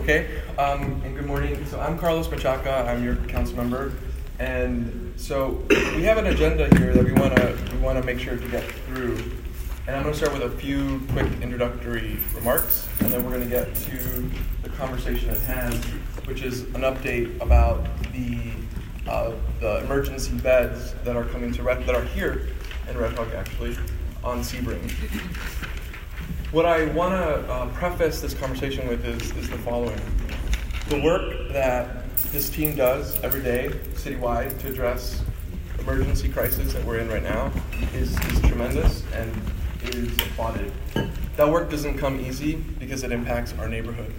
Okay, um, and good morning. So I'm Carlos Menchaca. I'm your council member, and so we have an agenda here that we want to we want to make sure to get through. And I'm going to start with a few quick introductory remarks, and then we're going to get to the conversation at hand, which is an update about the uh, the emergency beds that are coming to Red that are here in Red Hook actually on Sebring. What I want to uh, preface this conversation with is, is the following. The work that this team does every day, citywide, to address emergency crisis that we're in right now is, is tremendous and is applauded. That work doesn't come easy because it impacts our neighborhood.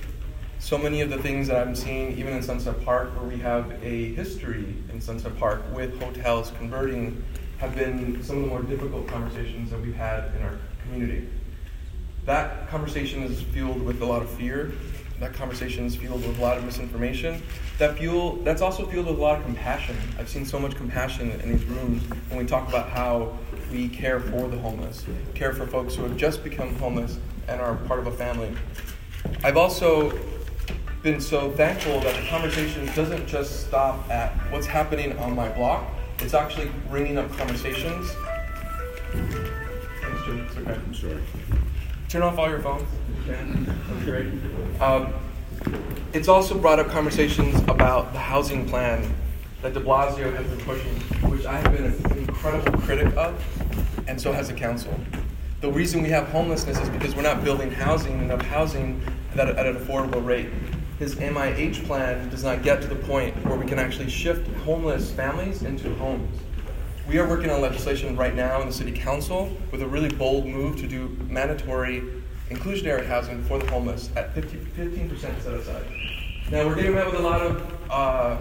So many of the things that I'm seeing, even in Sunset Park, where we have a history in Sunset Park with hotels converting, have been some of the more difficult conversations that we've had in our community. That conversation is fueled with a lot of fear. That conversation is fueled with a lot of misinformation. That fuel that's also fueled with a lot of compassion. I've seen so much compassion in these rooms when we talk about how we care for the homeless, care for folks who have just become homeless and are part of a family. I've also been so thankful that the conversation doesn't just stop at what's happening on my block. It's actually bringing up conversations. Thanks, Jim. It's okay. I'm sorry. Turn off all your phones. That's great. Um, it's also brought up conversations about the housing plan that de Blasio has been pushing, which I have been an incredible critic of, and so has the council. The reason we have homelessness is because we're not building housing, enough housing at, at an affordable rate. His MIH plan does not get to the point where we can actually shift homeless families into homes. We are working on legislation right now in the City Council with a really bold move to do mandatory inclusionary housing for the homeless at 50, 15% set aside. Now, we're getting met with a lot of uh,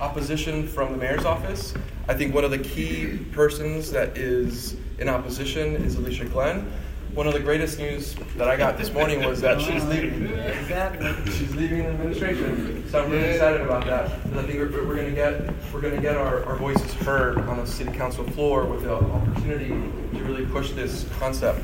opposition from the mayor's office. I think one of the key persons that is in opposition is Alicia Glen. One of the greatest news that I got this morning was that she's leaving. Exactly. She's leaving the administration, so I'm really excited about that. And I think we're, we're going to get we're going to get our, our voices heard on the city council floor with the opportunity to really push this concept.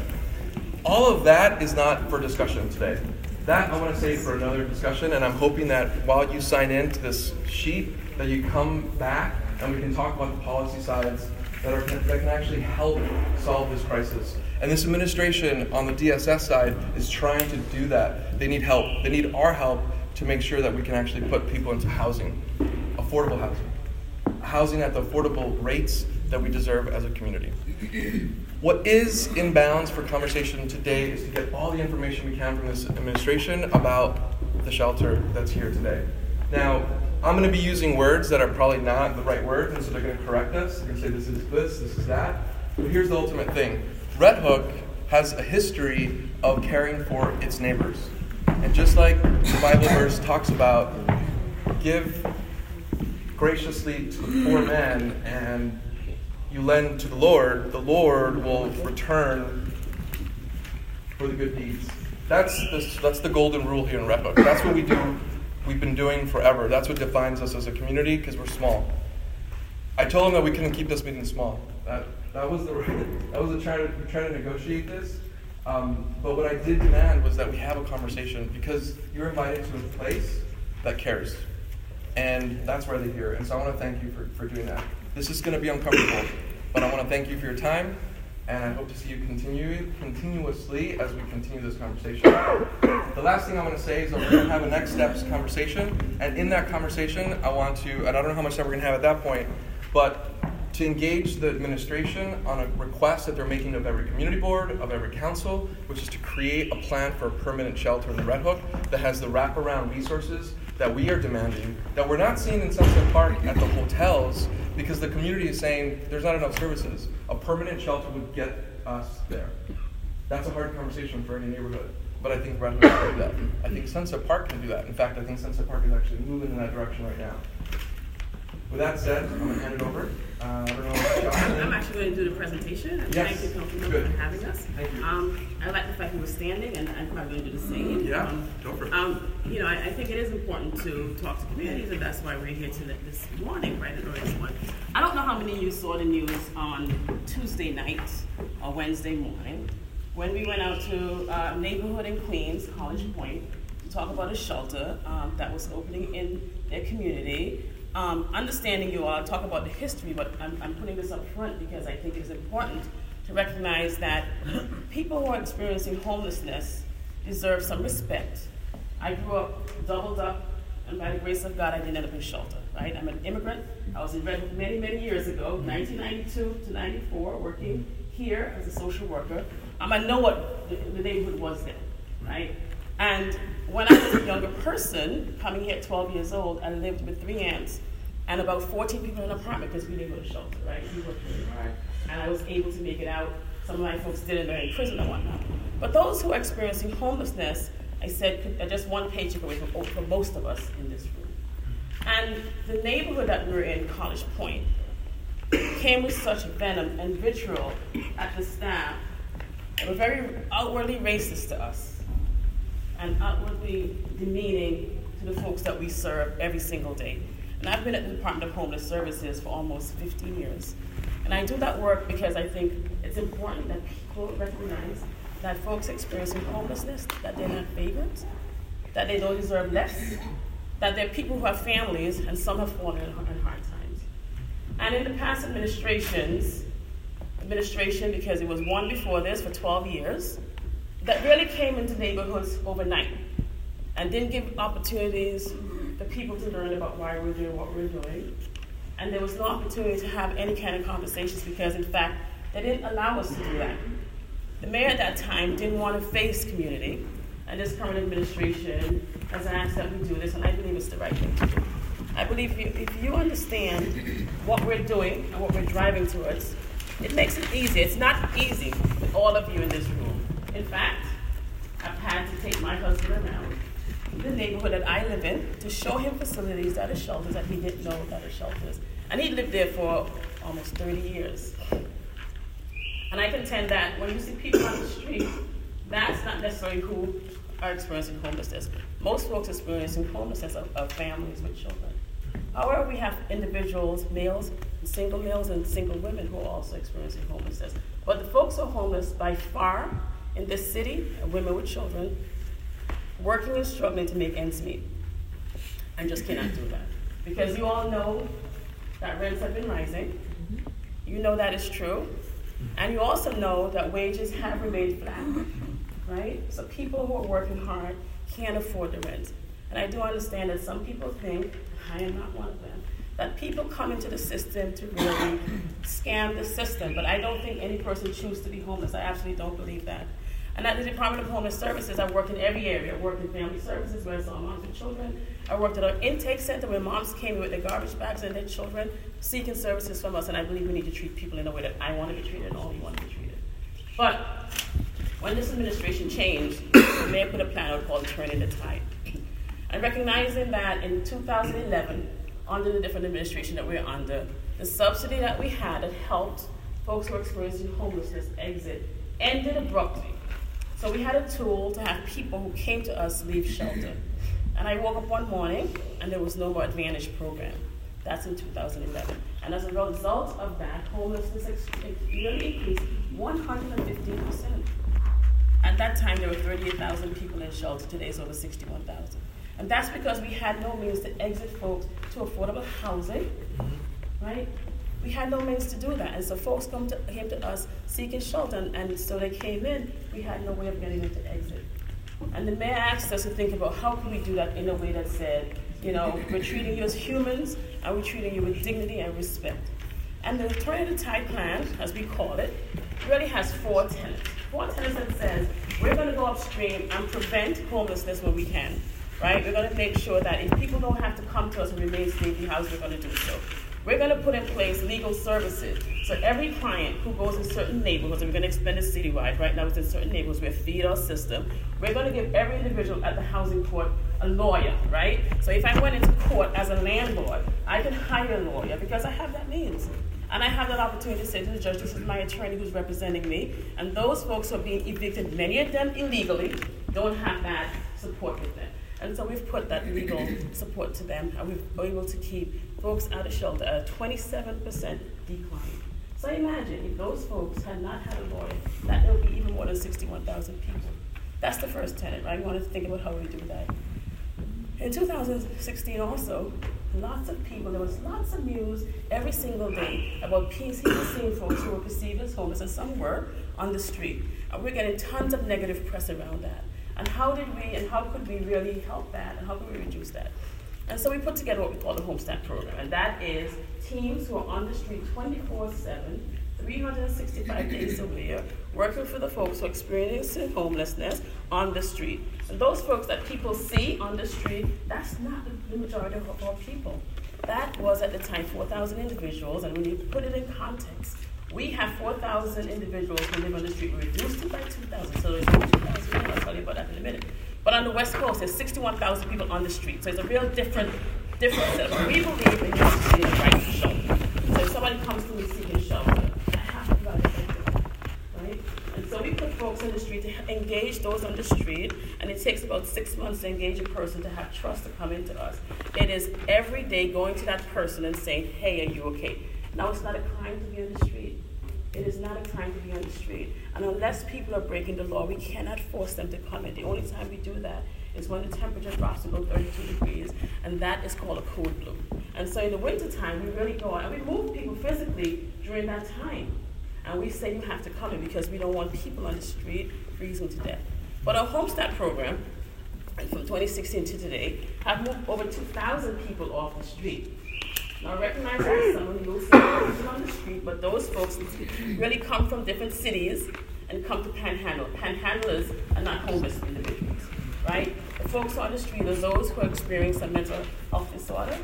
All of that is not for discussion today. That I want to save for another discussion, and I'm hoping that while you sign in to this sheet, that you come back and we can talk about the policy sides that are that can actually help solve this crisis. And this administration on the DSS side is trying to do that. They need help. They need our help to make sure that we can actually put people into housing, affordable housing, housing at the affordable rates that we deserve as a community. What is in bounds for conversation today is to get all the information we can from this administration about the shelter that's here today. Now, I'm going to be using words that are probably not the right words, and so they're going to correct us. They're going to say this is this, this is that. But here's the ultimate thing Red Hook has a history of caring for its neighbors. And just like the Bible verse talks about, give graciously to the poor man and you lend to the Lord, the Lord will return for the good deeds. That's the, that's the golden rule here in Red Hook. That's what we do. We've been doing forever. That's what defines us as a community because we're small. I told him that we couldn't keep this meeting small. That, that was the that was the trying to trying to negotiate this. Um, but what I did demand was that we have a conversation because you're invited to a place that cares, and that's why they're here. And so I want to thank you for, for doing that. This is going to be uncomfortable, but I want to thank you for your time, and I hope to see you continue continuously as we continue this conversation. The last thing I want to say is that we're going to have a next steps conversation, and in that conversation, I want to, and I don't know how much time we're going to have at that point, but to engage the administration on a request that they're making of every community board, of every council, which is to create a plan for a permanent shelter in the Red Hook that has the wraparound resources that we are demanding, that we're not seeing in Sunset Park at the hotels, because the community is saying there's not enough services. A permanent shelter would get us there. That's a hard conversation for any neighborhood. But I think Red can do that. I think Sunset Park can do that. In fact, I think Sunset Park is actually moving in that direction right now. With that said, I'm going to hand it over. Uh, I don't know I'm actually going to do the presentation. Yes. Thank you, Good. for having us. Thank you. Um, I like the fact you were standing, and I'm probably going to do the same. Yeah, Um, go for it. Um, you know, I, I think it is important to talk to communities, and that's why we're here to this morning, right, at Orange One. I don't know how many of you saw the news on Tuesday night or Wednesday morning when we went out to uh, neighborhood in Queens, College Point, to talk about a shelter um, that was opening in their community. Um, understanding you all, talk about the history, but I'm, I'm putting this up front because I think it's important to recognize that people who are experiencing homelessness deserve some respect. I grew up doubled up, and by the grace of God, I didn't end up in shelter, right? I'm an immigrant. I was in Redwood many, many years ago, 1992 to 94, working here as a social worker. Um, I know what the, the neighborhood was then, right? And when I was a younger person, coming here at 12 years old, I lived with three aunts and about 14 people in an apartment because we didn't go to shelter, right? We hard. And I was able to make it out. Some of my folks didn't, they're in prison and whatnot. But those who are experiencing homelessness, I said, could, uh, just one paycheck away from, most of us in this room. And the neighborhood that we were in, College Point, came with such venom and vitriol at the staff. They were very outwardly racist to us and outwardly demeaning to the folks that we serve every single day. And I've been at the Department of Homeless Services for almost 15 years. And I do that work because I think it's important that people recognize that folks experiencing homelessness, that they're not favorites, that they don't deserve less, that they're people who have families, and some have fallen in hard times. And in the past administrations, administration, because it was one before this for 12 years, that really came into neighborhoods overnight and didn't give opportunities for people to learn about why we're doing what we're doing. And there was no opportunity to have any kind of conversations because, in fact, they didn't allow us to do that. The mayor at that time didn't want to face community, and this current administration has asked that we do this, and I believe it's the right thing to do. I believe if you, if you understand what we're doing and what we're driving towards, it makes it easy. It's not easy with all of you in this room. In fact, I've had to take my husband around the neighborhood that I live in to show him facilities that are shelters that he didn't know that are shelters. And he lived there for almost 30 years. And I contend that when you see people on the street, that's not necessarily who are experiencing homelessness. Most folks experiencing homelessness are, are families with children. However, we have individuals, males, single males, and single women who are also experiencing homelessness. But the folks who are homeless by far in this city women with children, working and struggling to make ends meet, and just cannot do that. Because you all know that rents have been rising. You know that is true. And you also know that wages have remained flat, right? So people who are working hard can't afford the rent. And I do understand that some people think, I am not one of them, that people come into the system to really scam the system. But I don't think any person chooses to be homeless. I absolutely don't believe that. And at the Department of Homeless Services, I worked in every area. I worked in family services where I saw moms with children. I worked at an intake center where moms came with their garbage bags and their children seeking services from us. And I believe we need to treat people in a way that I want to be treated and all you want to be treated. But when this administration changed, the mayor put a plan out called Turning the Tide. And recognizing that in 2011, under the different administration that we're under, the subsidy that we had that helped folks who were experiencing homelessness exit ended abruptly. So we had a tool to have people who came to us leave shelter. And I woke up one morning and there was no more Advantage program. That's in 2011. And as a result of that, homelessness really increased 115%. At that time, there were 38,000 people in shelter. Today, it's over 61,000. And that's because we had no means to exit folks to affordable housing, mm-hmm. right? We had no means to do that. And so folks come to, came to us seeking shelter, and, and so they came in. We had no way of getting them to exit. And the mayor asked us to think about how can we do that in a way that said, you know, we're treating you as humans, and we're treating you with dignity and respect. And the the Tide plan, as we call it, really has four tenets. Four tenets that says we're going to go upstream and prevent homelessness when we can, right? We're going to make sure that if people don't have to come to us and remain safely housed, we're going to do so. We're going to put in place legal services. So every client who goes in certain neighborhoods, and we're going to expand it citywide, right now it's in certain neighborhoods, we're feed our system. We're going to give every individual at the housing court a lawyer, right? So if I went into court as a landlord, I can hire a lawyer because I have that means. And I have that opportunity to say to the judge, this is my attorney who's representing me. And those folks who are being evicted, many of them illegally, don't have that support with them. And so we've put that legal support to them, and we've been able to keep folks out of shelter a 27% decline. So imagine if those folks had not had a lawyer, that there would be even more than 61,000 people. That's the first tenet, right? We want to think about how we do that. In 2016 also, lots of people, there was lots of news every single day about people seeing folks who were perceived as homeless, and some were, on the street. And we're getting tons of negative press around that. And how did we, and how could we really help that, and how could we reduce that? And so we put together what we call the HOME-STAT Program, and that is teams who are on the street 24 7 365 days a year, working for the folks who are experiencing homelessness on the street. And those folks that people see on the street, that's not the majority of our people. That was at the time 4,000 individuals, and when you put it in context, we have 4,000 individuals who live on the street. We reduced it by 2,000, so there's 2,000. I'll tell you about that in a minute. But on the West Coast, there's 61,000 people on the street. So it's a real different, different. We believe in the right to shelter. So if somebody comes to me seeking shelter, that happens. Right, and so we put folks in the street to engage those on the street, and it takes about six months to engage a person to have trust to come into us. It is every day going to that person and saying, hey, are you okay? Now, it's not a crime to be on the street. It is not a crime to be on the street. And unless people are breaking the law, we cannot force them to come in. The only time we do that is when the temperature drops below 32 degrees, and that is called a Code Blue. And so in the wintertime, we really go out and we move people physically during that time. And we say you have to come in because we don't want people on the street freezing to death. But our HOME-STAT program, from 2016 to today, have moved over 2,000 people off the street. Now, I recognize that some of you people on the street, but those folks really come from different cities and come to Panhandle. Panhandlers are not homeless individuals, right? The folks on the street are those who are experiencing a mental health disorder,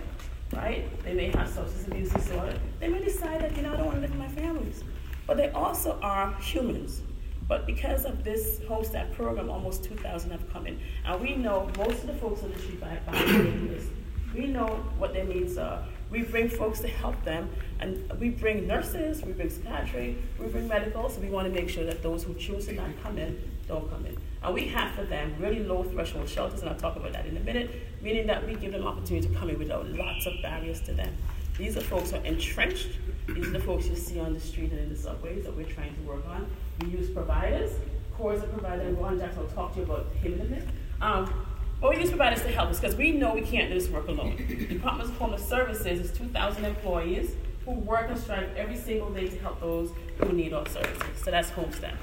right? They may have substance abuse disorder. They may decide that, you know, I don't want to live with my families. But they also are humans. But because of this HOME-STAT program, almost 2,000 have come in. And we know most of the folks on the street by, by list. We know what their needs are. We bring folks to help them, and we bring nurses, we bring psychiatry, we bring medical, so we want to make sure that those who choose to not come in don't come in. And we have for them really low threshold shelters, and I'll talk about that in a minute, meaning that we give them opportunity to come in without lots of barriers to them. These are folks who are entrenched. These are the folks you see on the street and in the subways that we're trying to work on. We use providers. Core is a provider, and Ron Jackson will talk to you about him in a minute. Um, but we use providers to help us because we know we can't do this work alone. Department of Homeless Services is 2,000 employees who work and strive every single day to help those who need our services. So that's HOME-STAT,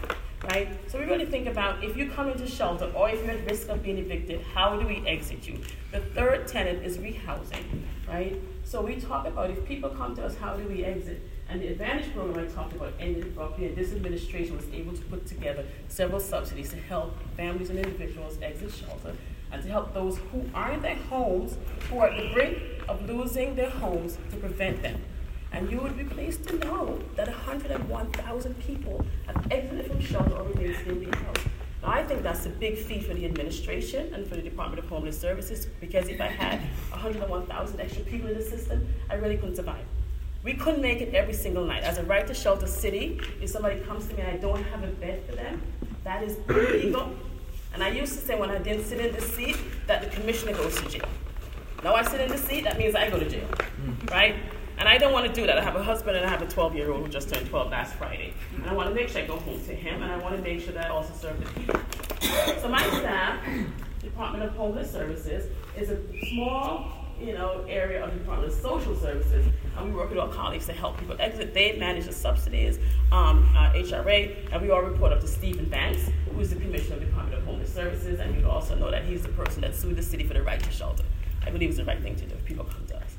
right? So we really think about if you come into shelter or if you're at risk of being evicted, how do we exit you? The third tenet is rehousing, right? So we talk about if people come to us, how do we exit? And the Advantage program I talked about ended abruptly, and this administration was able to put together several subsidies to help families and individuals exit shelter and to help those who are in their homes, who are at the brink of losing their homes, to prevent them. And you would be pleased to know that 101,000 people have exited from shelter or remain still being housed. Now, I think that's a big feat for the administration and for the Department of Homeless Services because if I had 101,000 extra people in the system, I really couldn't survive. We couldn't make it every single night. As a right to shelter city, if somebody comes to me and I don't have a bed for them, that is illegal. And I used to say when I didn't sit in the seat that the commissioner goes to jail. Now I sit in the seat, that means I go to jail, mm-hmm. right? And I don't want to do that. I have a husband and I have a 12 year old who just turned 12 last Friday. And I want to make sure I go home to him and I want to make sure that I also serve the people. So my staff, Department of Homeless Services, is a small you know, area of the Department of Social Services. And we work with our colleagues to help people exit. They manage the subsidies, um, uh, HRA, and we all report up to Steven Banks, who is the Commissioner of the Department of Homeless Services. And you also know that he's the person that sued the city for the right to shelter. I believe it's the right thing to do if people come to us.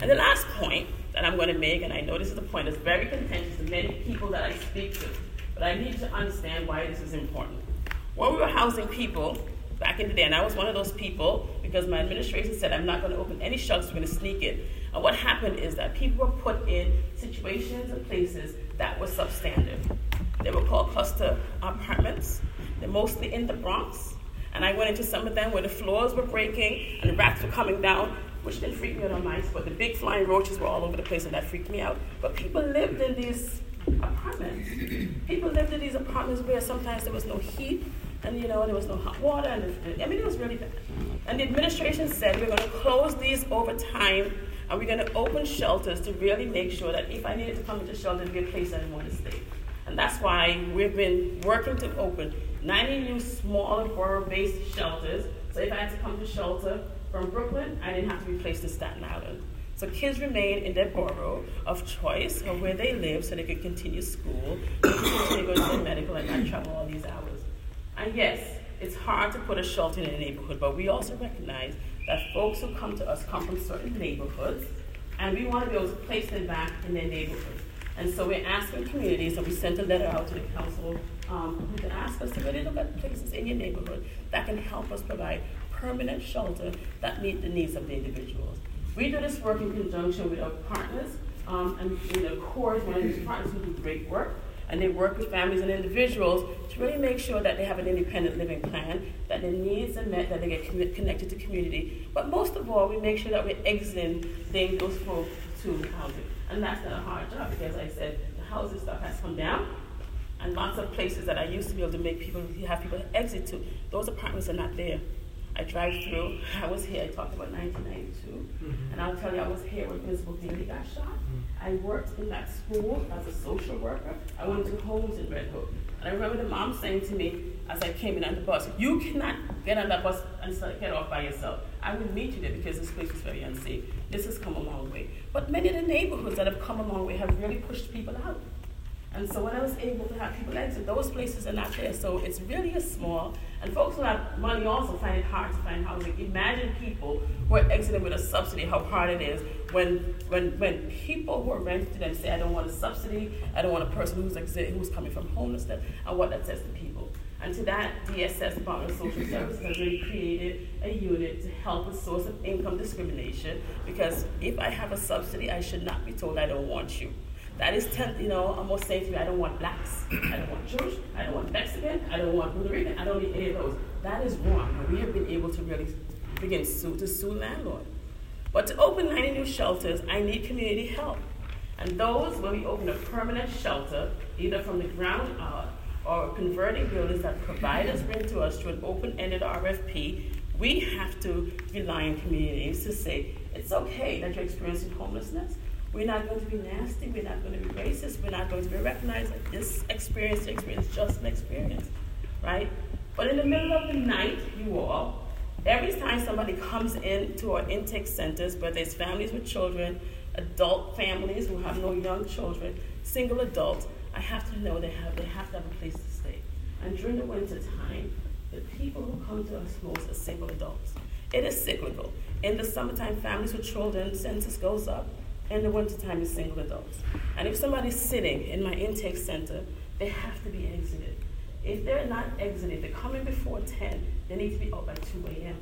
And the last point that I'm going to make, and I know this is a point that's very contentious to many people that I speak to, but I need to understand why this is important. When we were housing people back in the day, and I was one of those people because my administration said I'm not going to open any shelters, we're going to sneak it. And what happened is that people were put in situations and places that were substandard. They were called cluster apartments. They're mostly in the Bronx. And I went into some of them where the floors were breaking and the rats were coming down which didn't freak me out on mice, but the big flying roaches were all over the place and that freaked me out. But people lived in these apartments. People lived in these apartments where sometimes there was no heat and you know there was no hot water and I mean it was really bad. And the administration said we're going to close these over time and we're going to open shelters to really make sure that if I needed to come into shelter, there'd be a place I want to stay. And that's why we've been working to open 90 new smaller borough-based shelters. So if I had to come to shelter from Brooklyn, I didn't have to be placed in Staten Island. So kids remain in their borough of choice or where they live so they could continue school, continue going to medical and not travel all these hours. And yes, it's hard to put a shelter in a neighborhood, but we also recognize that folks who come to us come from certain neighborhoods, and we want to be able to place them back in their neighborhoods. And so we're asking communities, and we sent a letter out to the council um, to ask us to really look at places in your neighborhood that can help us provide permanent shelter that meet the needs of the individuals. We do this work in conjunction with our partners, um, and you know, CORE one of these partners who do great work, and they work with families and individuals to really make sure that they have an independent living plan, that their needs are met, that they get connected to community. But most of all, we make sure that we're exiting those folks to housing. And that's not a hard job because, like I said, the housing stock has come down, and lots of places that I used to be able to make people have people exit to, those apartments are not there. I drive through. I was here. I talked about 1992, mm-hmm. and I'll tell you, I was here when Principal Daly got shot. Mm-hmm. I worked in that school as a social worker. I went to homes in Red Hook, and I remember the mom saying to me as I came in on the bus, "You cannot get on that bus and get off by yourself. I will meet you there because this place is very unsafe. This has come a long way." But many of the neighborhoods that have come a long way have really pushed people out. And so when I was able to have people exit, those places are not there. So it's really a small, and folks who have money also find it hard to find housing. Imagine people who are exiting with a subsidy, how hard it is when when when people who are renting to them say, I don't want a subsidy, I don't want a person who's exit, who's coming from homelessness, and what that says to people. And to that, DSS, Department of Social Services, has really created a unit to help with source of income discrimination because if I have a subsidy, I should not be told I don't want you. That is, ten, you know, almost saying to me, I don't want blacks, I don't want Jewish, I don't want Mexican, I don't want Puerto Rican, I don't need any of those. That is wrong. We have been able to really begin sue, to sue landlord. But to open 90 new shelters, I need community help. And those, when we open a permanent shelter, either from the ground up or converting buildings that providers bring to us through an open-ended RFP, we have to rely on communities to say, it's okay that you're experiencing homelessness. We're not going to be nasty. We're not going to be racist. We're not going to be recognized this experience, experience, just an experience, right? But in the middle of the night, you all, every time somebody comes into our intake centers, whether it's families with children, adult families who have no young children, single adults, I have to know they have they have to have a place to stay. And during the winter time, the people who come to us most are single adults. It is cyclical. In the summertime, families with children, census goes up in the wintertime is single adults. And if somebody's sitting in my intake center, they have to be exited. If they're not exited, they're coming before 10, they need to be out by 2 a.m.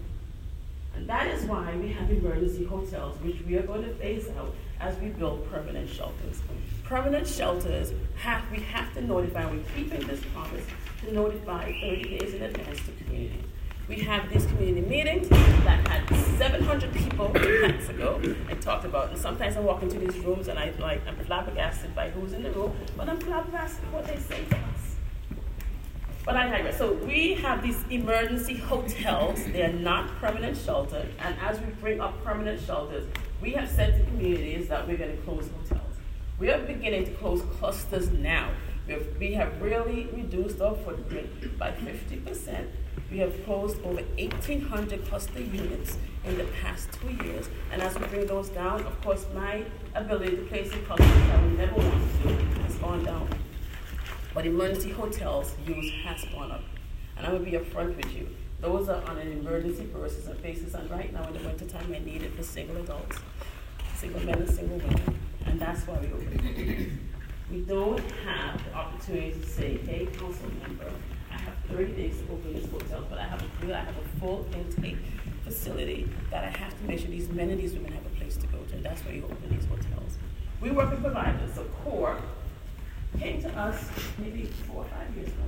And that is why we have emergency hotels, which we are going to phase out as we build permanent shelters. Permanent shelters, have, we have to notify, we're keeping this promise to notify 30 days in advance to communities. We have these community meetings that had 700 people months ago and talked about. And sometimes I walk into these rooms and I like I'm flabbergasted by who's in the room, but I'm flabbergasted what they say to us. But I digress. So we have these emergency hotels. They are not permanent shelters. And as we bring up permanent shelters, we have said to communities that we're going to close hotels. We are beginning to close clusters now. We have, we have really reduced our footprint by 50% we have closed over 1,800 cluster units in the past two years. And as we bring those down, of course, my ability to place in clusters I would never want to do has gone down. But emergency hotels use has gone up. And going to be upfront with you. Those are on an emergency basis and basis. And right now in the wintertime, I need it for single adults, single men and single women. And that's why we open We don't have the opportunity to say, hey, council member, I have 30 days to open this hotel, but I have a, I have a full intake facility that I have to make sure these men and these women have a place to go to, that's why you open these hotels. We work with providers, so CORE came to us maybe four or five years ago.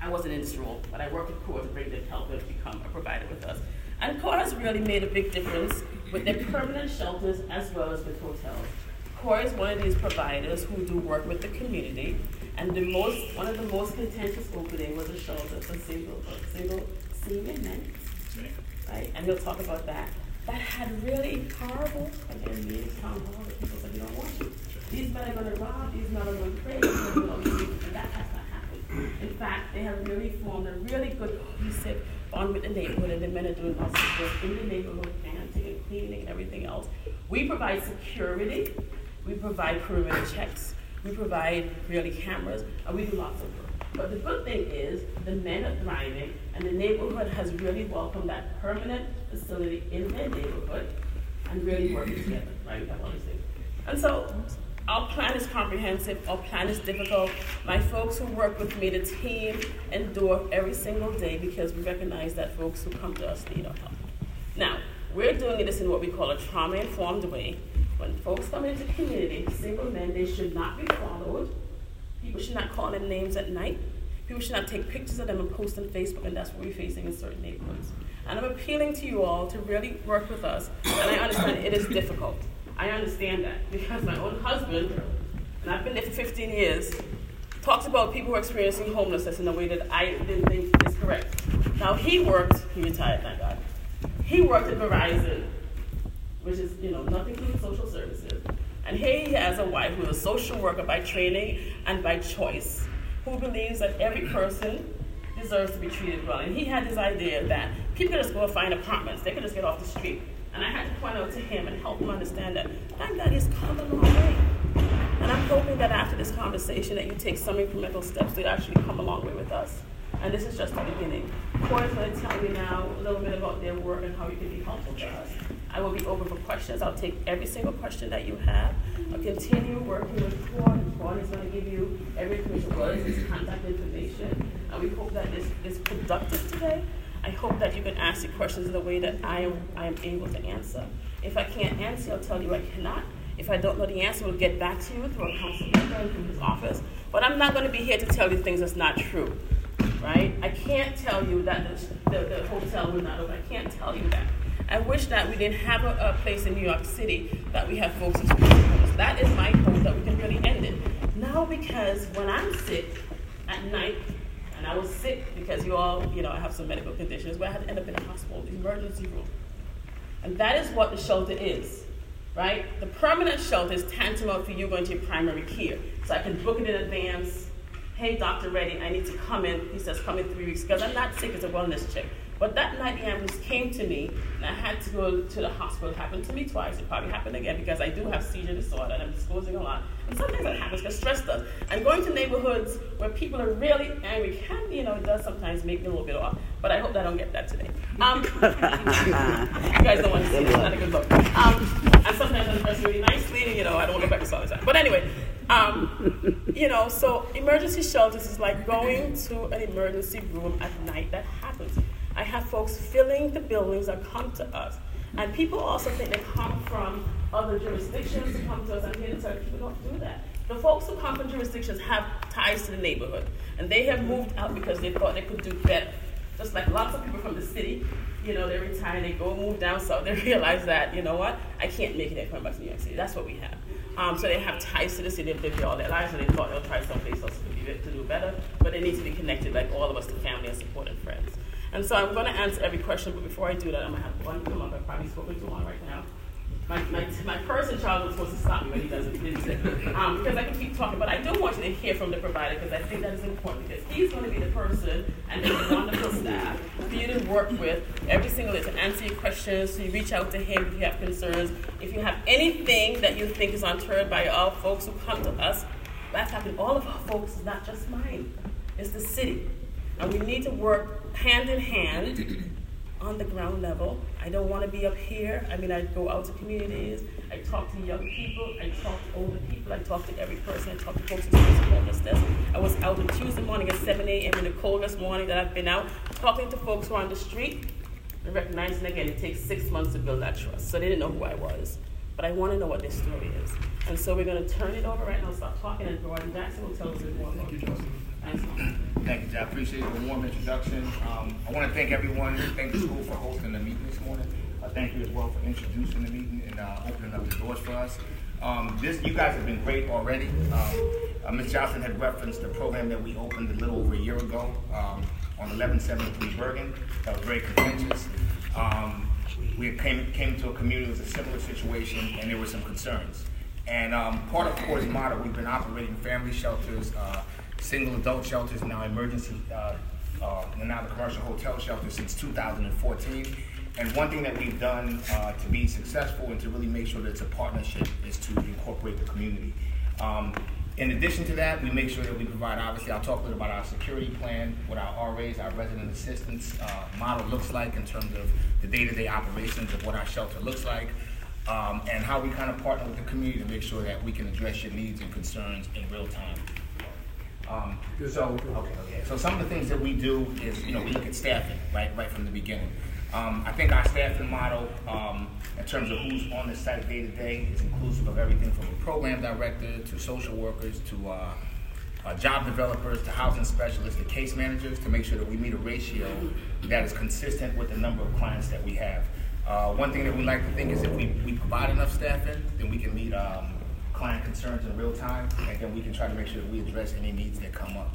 I wasn't in this role, but I worked with CORE to bring them help them become a provider with us. And CORE has really made a big difference with their permanent shelters as well as with hotels. CORE is one of these providers who do work with the community and the most, one of the most contentious opening was a shelter for single, single senior men, right? And we'll talk about that. That had really horrible, again, meetings, town hall, that people said, we don't want you. These men are going to rob, these men are going to pray, and that has not happened. In fact, they have really formed a really good cohesive bond with the neighborhood, and the men are doing lots of work in the neighborhood, planting and cleaning and everything else. We provide security, we provide perimeter checks, we provide really cameras, and we do lots of work. But the good thing is the men are thriving, and the neighborhood has really welcomed that permanent facility in their neighborhood and really working together, right? All these things. And so our plan is comprehensive, our plan is difficult. My folks who work with me, the team, endure every single day because we recognize that folks who come to us need our help. Now, we're doing this in what we call a trauma informed way. When folks come into the community, single men, they should not be followed. People should not call them names at night. People should not take pictures of them and post on Facebook, and that's what we're facing in certain neighborhoods. And I'm appealing to you all to really work with us. And I understand it is difficult. I understand that because my own husband, and I've been there for 15 years, talks about people who are experiencing homelessness in a way that I didn't think is correct. Now he worked, he retired, thank God. He worked at Verizon, which is, you know, nothing to do with social services. And here he has a wife who is a social worker by training and by choice, who believes that every person deserves to be treated well. And he had this idea that people could just go find apartments, they could just get off the street. And I had to point out to him and help him understand that thank God he's come a long way. And I'm hoping that after this conversation that you take some incremental steps to actually come a long way with us. And this is just the beginning. Corey's going to tell you now a little bit about their work and how you can be helpful to us. I will be open for questions. I'll take every single question that you have. I'll continue working with Claude. Claude is going to give you every information, well, his contact information. And we hope that this is productive today. I hope that you can ask your questions in a way that I am, I am able to answer. If I can't answer, I'll tell you I cannot. If I don't know the answer, we'll get back to you through a council member and through his office. But I'm not going to be here to tell you things that's not true, right? I can't tell you that the, the, the hotel will not open. I can't tell you that. I wish that we didn't have a, a place in New York City that we have folks experiencing That is my hope that we can really end it. Now, because when I'm sick at night, and I was sick because you all, you know, I have some medical conditions where I had to end up in a hospital, emergency room. And that is what the shelter is, right? The permanent shelter is tantamount for you going to your primary care. So I can book it in advance. Hey, Dr. Reddy, I need to come in. He says, come in three weeks because I'm not sick. It's a wellness check. But that night the ambulance came to me and I had to go to the hospital. It happened to me twice. It probably happened again because I do have seizure disorder and I'm disclosing a lot. And sometimes that happens because stress does. And going to neighborhoods where people are really angry can, you know, it does sometimes make me a little bit off. But I hope that I don't get that today. Um, you guys don't want to see it. It's not a good look. Um, and sometimes I'm dressed really nicely you know, I don't want to go back to all the time. But anyway, um, you know, so emergency shelters is like going to an emergency room at night. That. I have folks filling the buildings that come to us. And people also think they come from other jurisdictions to come to us. I'm here to tell you people don't do that. The folks who come from jurisdictions have ties to the neighborhood. And they have moved out because they thought they could do better. Just like lots of people from the city, you know, they retire, they go move down south, they realize that, you know what, I can't make it at to New York City. That's what we have. Um, so they have ties to the city, they've lived here all their lives, and they thought they'll try someplace else to to do better. But they need to be connected, like all of us, to family and support and friends. And so I'm going to answer every question, but before I do that, I'm going to have one come up. I've probably spoken too long right now. My, my, my person child was supposed to stop me but he doesn't, um, because I can keep talking, but I do want you to hear from the provider because I think that is important because he's going to be the person and his wonderful staff for you to work with every single day to answer your questions, so you reach out to him if you have concerns. If you have anything that you think is unheard by all folks who come to us, that's happening. All of our folks, is not just mine. It's the city. And we need to work hand in hand on the ground level. I don't want to be up here. I mean, I go out to communities. I talk to young people. I talk to older people. I talk to every person. I talk to folks experiencing homelessness. I was out on Tuesday morning at 7 a.m. in the coldest morning that I've been out, talking to folks who are on the street and recognizing again it takes six months to build that trust. So they didn't know who I was. But I want to know what their story is. And so we're going to turn it over right now, stop talking, and Gordon Jackson will tell us a bit more about it. Thank you, Jeff. I appreciate the warm introduction. Um, I want to thank everyone, thank the school for hosting the meeting this morning. Uh, thank you as well for introducing the meeting and uh, opening up the doors for us. Um, this, you guys have been great already. Um, uh, Ms. Johnson had referenced the program that we opened a little over a year ago um, on 1173 Bergen. That was very contentious. Um, we came, came to a community with a similar situation, and there were some concerns. And um, part of CORE's model, we've been operating family shelters, uh, single adult shelters, now emergency, uh, uh, now the commercial hotel shelter since 2014. And one thing that we've done uh, to be successful and to really make sure that it's a partnership is to incorporate the community. Um, in addition to that, we make sure that we provide, obviously, I'll talk a little bit about our security plan, what our RAs, our resident assistance uh, model looks like in terms of the day-to-day operations of what our shelter looks like, um, and how we kind of partner with the community to make sure that we can address your needs and concerns in real time. Um, so, okay, okay. So some of the things that we do is, you know, we look at staffing, right, right from the beginning. Um, I think our staffing model, um, in terms of who's on the site day to day, is inclusive of everything from a program director to social workers to uh, uh, job developers to housing specialists to case managers to make sure that we meet a ratio that is consistent with the number of clients that we have. Uh, one thing that we like to think is if we, we provide enough staffing, then we can meet um, client concerns in real time, and then we can try to make sure that we address any needs that come up.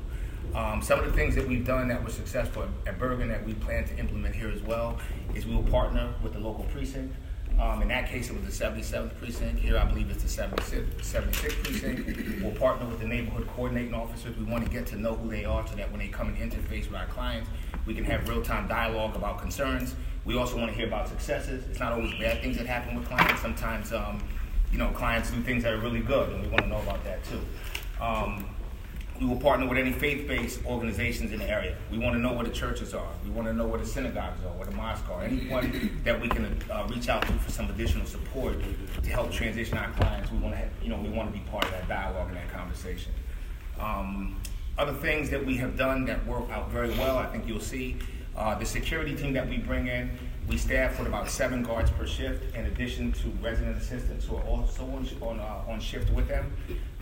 Um, some of the things that we've done that were successful at Bergen that we plan to implement here as well is we will partner with the local precinct. Um, in that case, it was the 77th precinct. Here, I believe it's the 76th precinct. We'll partner with the neighborhood coordinating officers. We want to get to know who they are so that when they come and interface with our clients, we can have real-time dialogue about concerns. We also want to hear about successes. It's not always bad things that happen with clients. Sometimes, um, you know, clients do things that are really good, and we want to know about that too. Um, we will partner with any faith-based organizations in the area. We want to know where the churches are. We want to know where the synagogues are, where the mosques are. Anyone that we can uh, reach out to for some additional support to help transition our clients. We want to, have, you know, we want to be part of that dialogue and that conversation. Um, other things that we have done that work out very well, I think you'll see. Uh, the security team that we bring in we staff with about seven guards per shift, in addition to resident assistants who are also on, on, uh, on shift with them.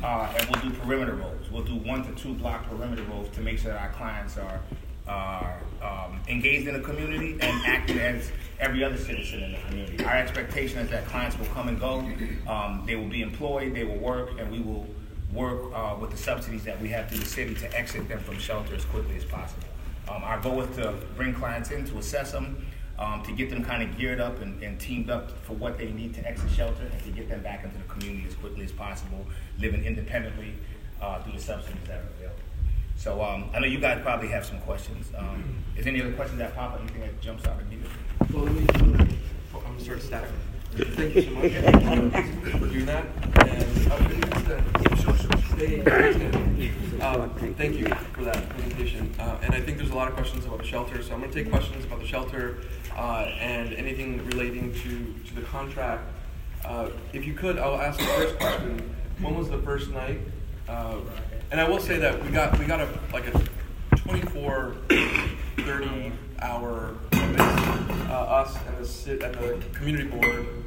Uh, and we'll do perimeter roles. We'll do one to two block perimeter roles to make sure that our clients are, are um, engaged in the community and acting as every other citizen in the community. Our expectation is that clients will come and go, um, they will be employed, they will work, and we will work uh, with the subsidies that we have through the city to exit them from shelter as quickly as possible. Um, our goal is to bring clients in, to assess them, um, to get them kind of geared up and, and, teamed up for what they need to exit shelter and to get them back into the community as quickly as possible, living independently uh, through the subsidies that are available. So um, I know you guys probably have some questions. Um, is there any other questions that pop up? Anything that jumps out immediately? Well, let me, I'm going to start staffing. Thank you so much for doing that. And sure. Um, thank you for that presentation. Uh, and I think there's a lot of questions about the shelter, so I'm going to take questions about the shelter uh, and anything relating to, to the contract. Uh, if you could, I'll ask the first question. When was the first night? Uh, and I will say that we got we got a like a 24, 30 hour. Uh, us and the and the community board.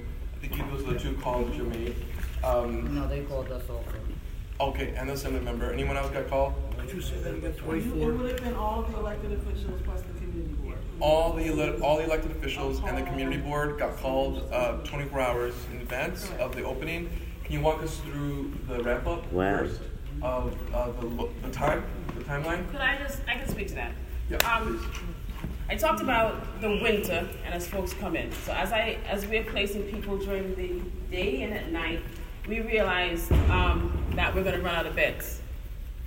I think those are the two calls you made. Um, no, they called us also. Okay, and the assembly member. Anyone else got called? Could you say that again? Twenty-four? It would have been all the elected officials plus the community board. All the ele- all the elected officials and the community board got called uh, 24 hours in advance of the opening. Can you walk us through the ramp up wow. first of uh, the the time, the timeline? Could I just I can speak to that. Yeah, um, please. I talked about the winter and as folks come in. So as I as we're placing people during the day and at night, we realized um, that we're going to run out of beds.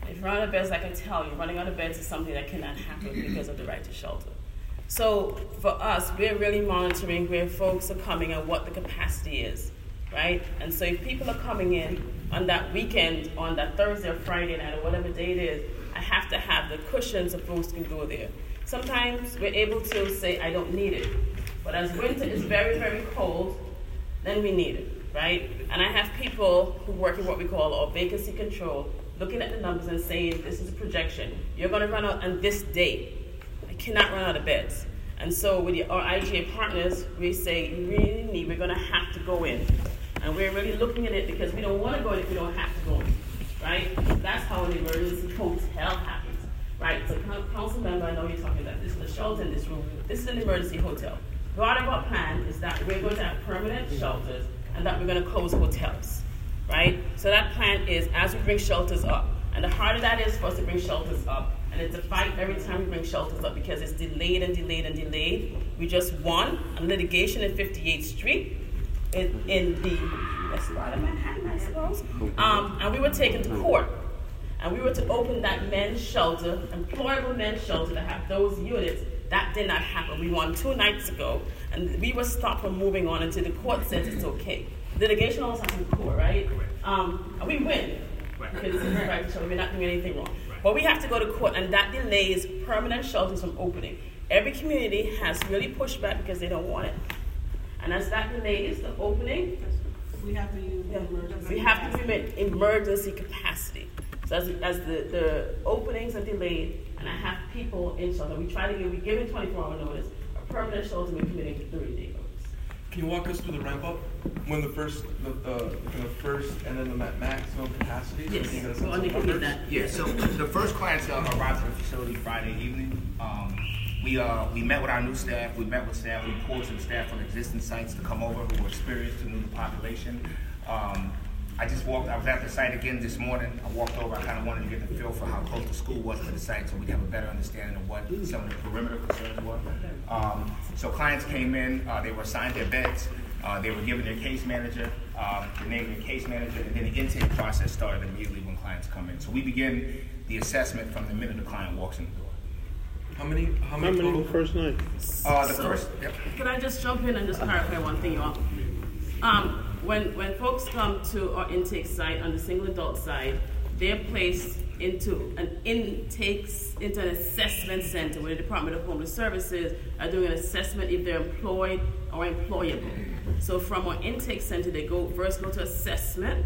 If you run out of beds, I can tell you, running out of beds is something that cannot happen because of the right to shelter. So for us, we're really monitoring where folks are coming and what the capacity is, right? And so if people are coming in on that weekend, on that Thursday or Friday night or whatever day it is, I have to have the cushions so folks can go there. Sometimes we're able to say, I don't need it. But as winter is very, very cold, then we need it right? And I have people who work in what we call our vacancy control, looking at the numbers and saying, this is a projection. You're going to run out on this date. I cannot run out of beds. And so with our IGA partners, we say, you really need, we're going to have to go in. And we're really looking at it because we don't want to go in if we don't have to go in, right? That's how an emergency hotel happens, right? So council member, I know you're talking about this is a shelter in this room. This is an emergency hotel. Part of our plan is that we're going to have permanent shelters and that we're going to close hotels, right? So that plan is as we bring shelters up, and the harder that is for us to bring shelters up, and it's a fight every time we bring shelters up because it's delayed and delayed and delayed. We just won a litigation in 58th Street in, in the west part of Manhattan, I suppose, um, and we were taken to court. And we were to open that men's shelter, employable men's shelter, to have those units. That did not happen. We won two nights ago, and we were stopped from moving on until the court says it's okay. Litigation always happens in court, right? Um, and we win Right. because it's a right, so we're not doing anything wrong. But we have to go to court, and that delays permanent shelters from opening. Every community has really pushed back because they don't want it. And as that delays the opening, We have to use yeah, emergency. we have to capacity. permit emergency capacity. So as, as the, the openings are delayed, and I have people in shelter, we try to give, we give it twenty-four hour notice, a permanent shelter, we're committing to thirty day notice. Can you walk us through the ramp up? When the first, the, the, the first and then the ma- maximum capacity? so we can get a Yes, sense so of Andy can numbers? get that. Yeah, so the first clients uh, arrived at the facility Friday evening. Um, we, uh, we met with our new staff, we met with staff, we pulled some staff from existing sites to come over who were experienced to know the population. Um, I just walked, I was at the site again this morning, I walked over, I kinda wanted to get the feel for how close the school was to the site so we'd have a better understanding of what some of the perimeter concerns were. Um, so clients came in, uh, they were assigned their beds, uh, they were given their case manager, um, the name of their case manager, and then the intake process started immediately when clients come in. So we begin the assessment from the minute the client walks in the door. How many, how How many many total? the first night? Uh, the So- first, yep. Can I just jump in and just clarify one thing, y'all? Um, when, when folks come to our intake site on the single adult side, they're placed into an intake, into an assessment center where the Department of Homeless Services are doing an assessment if they're employed or employable. So from our intake center, they go first go to assessment,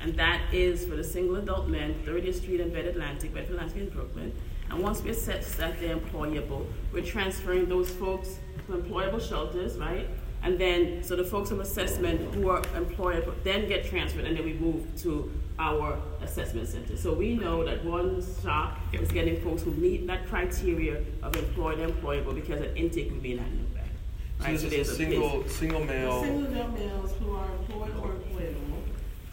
and that is for the single adult men, 30th Street and Bed Atlantic, Bedford Atlantic in Brooklyn. And once we assess that they're employable, we're transferring those folks to employable shelters, right? And then, so the folks from assessment who are employable then get transferred, and then we move to our assessment center. So we know that one shop is getting folks who meet that criteria of employed and employable because an intake would be in that new bag. So Right? this So is there's a a single, single male, Single adult males who are employed or employable,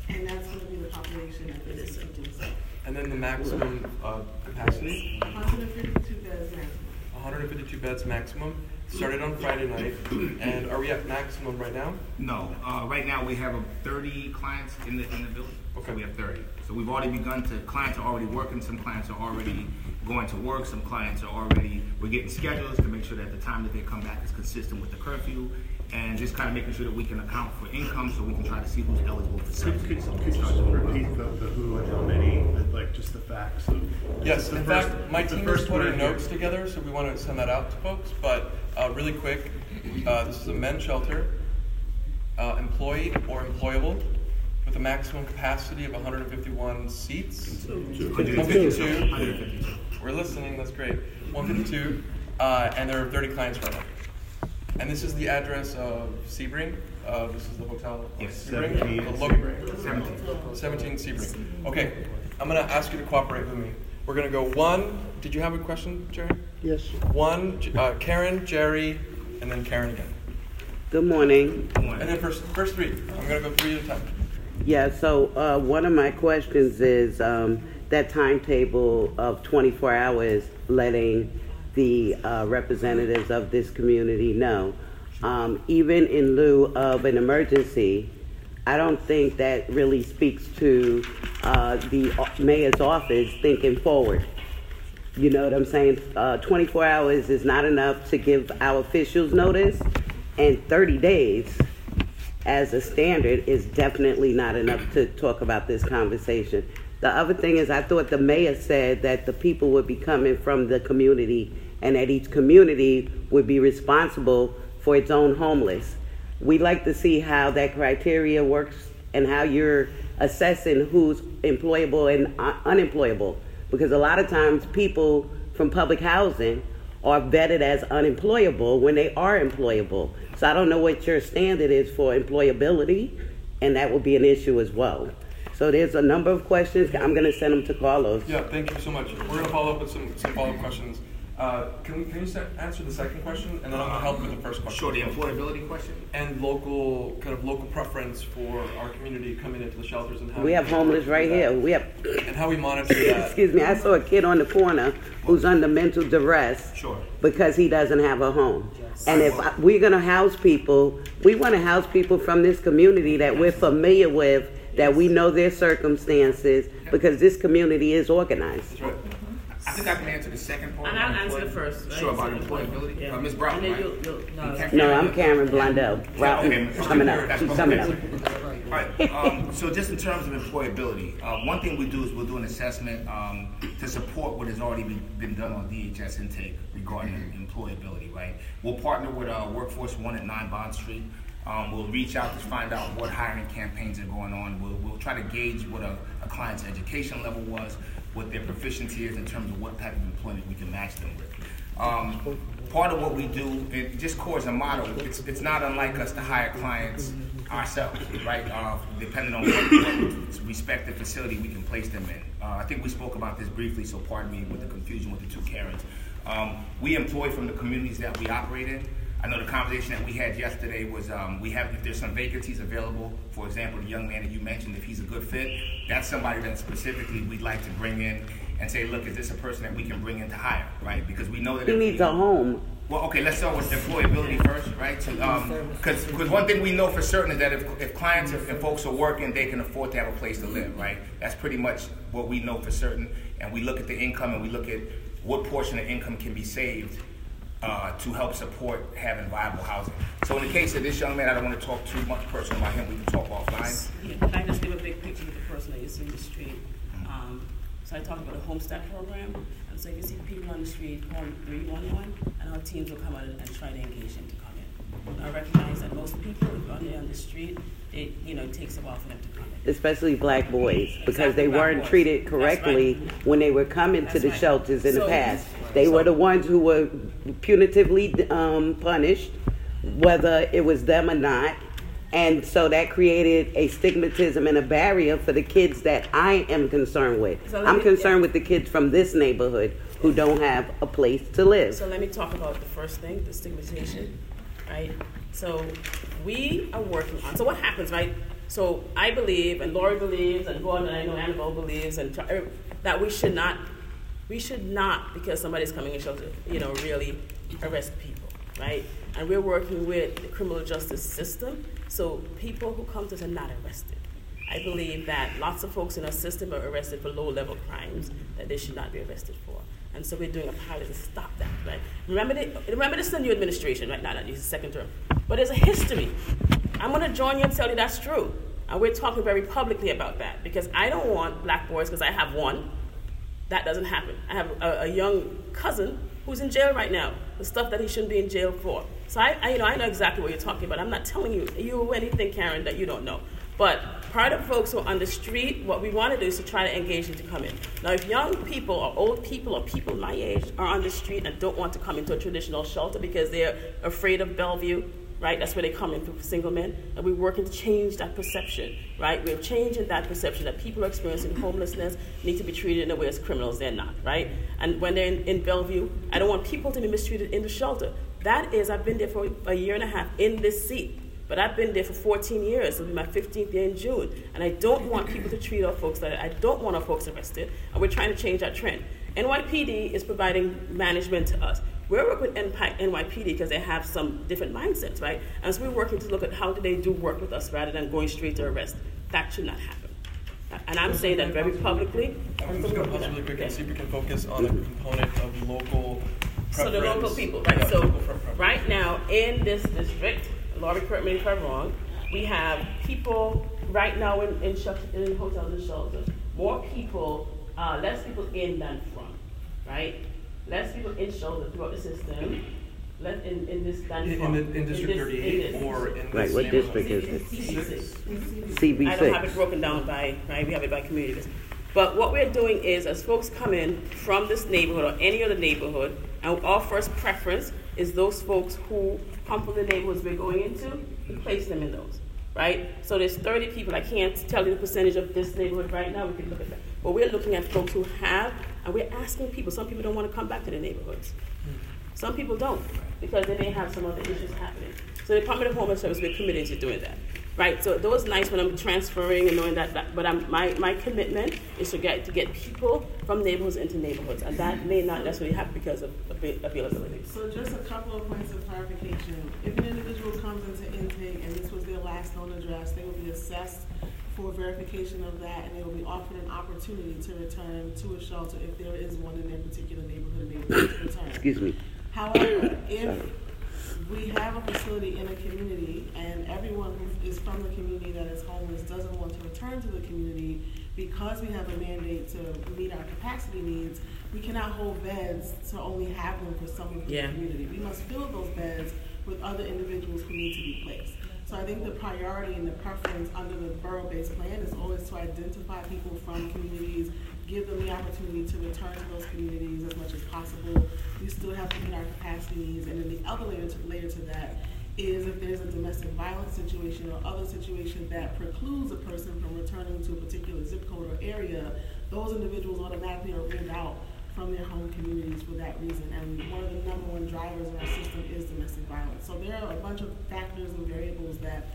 and that's gonna be the population at It this is. institution. and then the maximum, uh, capacity? Hundred and fifty-two beds maximum. 152 beds maximum. Started on Friday night, and are we at maximum right now? No, uh, right now we have uh, 30 clients in the, in the building. Okay. So we have 30. So we've already begun to, clients are already working, some clients are already going to work, some clients are already, we're getting schedules to make sure that the time that they come back is consistent with the curfew, and just kind of making sure that we can account for income so we can try to see who's eligible for Could, could, could you just repeat the, the who and how many, like just the facts of? Yes, the in first- fact, my the team is putting word here. notes together, so we want to send that out to folks. But uh, really quick, uh, this is a men's shelter, uh, employed or employable, with a maximum capacity of 151 seats. 152. 152. We're listening. That's great. 152, uh, and there are 30 clients right now. And this is the address of Sebring. Uh, this is the hotel. of Yes, Sebring. 17 The lo- Sebring. 17. 17 Sebring. Okay, I'm gonna ask you to cooperate with me. We're gonna go one. Did you have a question, Jerry? Yes. One, uh, Karen, Jerry, and then Karen again. Good morning. And then first, first three. I'm gonna go three at a time. Yeah, so uh, one of my questions is um, that timetable of 24 hours letting the uh, representatives of this community know. Um, even in lieu of an emergency, I don't think that really speaks to uh, the mayor's office thinking forward. You know what I'm saying? Uh, 24 hours is not enough to give our officials notice, and 30 days as a standard is definitely not enough to talk about this conversation. The other thing is, I thought the mayor said that the people would be coming from the community and that each community would be responsible for its own homeless. We'd like to see how that criteria works and how you're assessing who's employable and unemployable. Because a lot of times people from public housing are vetted as unemployable when they are employable. So I don't know what your standard is for employability, and that will be an issue as well. So there's a number of questions. I'm going to send them to Carlos. Yeah, thank you so much. We're gonna follow up with some, some follow-up questions. Uh, can, we, can you se- answer the second question, and then I'm gonna help with the first question. Sure, the employability question? And local, kind of local preference for our community coming into the shelters and how We have homeless right here. We have, And how we monitor that. excuse me, I saw a kid on the corner who's under mental duress Sure. because he doesn't have a home. And if I- we're going to house people, we want to house people from this community that we're familiar with, that we know their circumstances, because this community is organized. That's right. I think I can answer the second part. And I'll about answer the first. right? Sure, about employability. Yeah. Uh, Ms. Brown, right? you'll, you'll, No, No, I'm Cameron Blondell, Okay, Broughton, Mr. coming up, that's she's coming up. All right, um, so just in terms of employability, uh, one thing we do is we'll do an assessment, um, to support what has already been, been done on DHS intake regarding employability, right? We'll partner with, uh, Workforce One at Nine Bond Street. Um, we'll reach out to find out what hiring campaigns are going on. We'll, we'll try to gauge what a, a client's education level was, what their proficiency is in terms of what type of employment we can match them with. Um, part of what we do, it just core as a model, it's, it's not unlike us to hire clients ourselves, right? Uh, depending on what, what respective facility we can place them in. Uh, I think we spoke about this briefly, so pardon me with the confusion with the two Karens. Um, we employ from the communities that we operate in. I know the conversation that we had yesterday was um, we have if there's some vacancies available. For example, the young man that you mentioned, if he's a good fit, that's somebody that specifically we'd like to bring in and say, look, is this a person that we can bring in to hire, right? Because we know that He needs we- a home. well, okay, let's start with employability first, right? Because one thing we know for certain is that if, if clients and folks are working, they can afford to have a place to live, right? That's pretty much what we know for certain. And we look at the income and we look at what portion of income can be saved uh, to help support having viable housing. So in the case of this young man, I don't want to talk too much personal about him. We can talk offline. Yeah, Can I just give a big picture of the person that you see in the street? Um, So I talked about the HOME-STAT program, and so if you can see people on the street, call three one one, and our teams will come out and and try to engage them to come in. I recognize that most people, if you're on the street, it, you know, takes a while for them to come in. especially black boys, because Exactly, they weren't boys. treated correctly right. when they were coming to the right. shelters in the past. They so- were the ones who were punitively um, punished, whether it was them or not. And so that created a stigmatism and a barrier for the kids that I am concerned with. So I'm me- concerned yeah. with the kids from this neighborhood who don't have a place to live. So let me talk about the first thing, the stigmatization, right? So we are working on. So what happens, right? So I believe, and Lori believes, and Gordon, and I know Annabelle believes, and er, that we should not, we should not, because somebody's coming in shelter, you know, really arrest people, right? And we're working with the criminal justice system, so people who come to us are not arrested. I believe that lots of folks in our system are arrested for low-level crimes that they should not be arrested for. And so we're doing a pilot to stop that, right? Remember, the, remember this is the new administration, right? Not this is second term. But there's a history. I'm going to join you and tell you that's true. And we're talking very publicly about that because I don't want black boys, because I have one, that doesn't happen. I have a, a young cousin who's in jail right now, the stuff that he shouldn't be in jail for. So I, I, you know, I know exactly what you're talking about. I'm not telling you you anything, Karen, that you don't know. But part of folks who are on the street, what we want to do is to try to engage them to come in. Now, if young people or old people or people my age are on the street and don't want to come into a traditional shelter because they're afraid of Bellevue, right? That's where they come in for single men. And we're working to change that perception, right? We're changing that perception that people are experiencing homelessness need to be treated in a way as criminals. They're not, right? And when they're in, in Bellevue, I don't want people to be mistreated in the shelter. That is, I've been there for a year and a half in this seat. But I've been there for 14 years. It'll be my 15th year in June. And I don't want people to treat our folks like that. I don't want our folks arrested. And we're trying to change that trend. NYPD is providing management to us. We're working with NYPD because they have some different mindsets, right? And so we're working to look at how do they do work with us rather than going straight to arrest. That should not happen. And I'm saying that very publicly. I'm just going to pause really quick and see if we can focus on a component of local So the local people, right? Yeah, So preference. right now in this district, Laurie, correct me if I'm wrong, we have people right now in in, in hotels and shelters. More people, uh, less people in than from, right? Less people in shelters throughout the system. Less in, in this than In, in, the, in District this- 38 this- or in Right, what district is it? CB6. I don't have it broken down by, right, we have it by communities. But what we're doing is, as folks come in from this neighborhood or any other neighborhood, and our first preference is those folks who come from the neighborhoods we're going into, we place them in those, right? So there's 30 people, I can't tell you the percentage of this neighborhood right now, we can look at that. But we're looking at folks who have, and we're asking people, some people don't want to come back to their neighborhoods. Mm-hmm. Some people don't because they may have some other issues happening. So the Department of Homeless Service, we're committed to doing that. Right, so those nice when I'm transferring and knowing that, that but I'm, my, my commitment is to get to get people from neighborhoods into neighborhoods, and that may not necessarily happen because of avai- availability. So just a couple of points of clarification. If an individual comes into intake and this was their last known address, they will be assessed for verification of that, and they will be offered an opportunity to return to a shelter if there is one in their particular neighborhood and they want to return. Excuse me. However, if we have a facility in a community and everyone who is from the community that is homeless doesn't want to return to the community because we have a mandate to meet our capacity needs, we cannot hold beds to only have them for someone from the community. We must fill those beds with other individuals who need to be placed. So I think the priority and the preference under the borough-based plan is always to identify people from communities, give them the opportunity to return to those communities as much as possible. We still have to meet our capacity needs, and then the other layer to, layer to that is if there's a domestic violence situation or other situation that precludes a person from returning to a particular zip code or area, those individuals automatically are ruled out from their home communities for that reason. And one of the number one drivers in our system is domestic violence. So there are a bunch of factors and variables that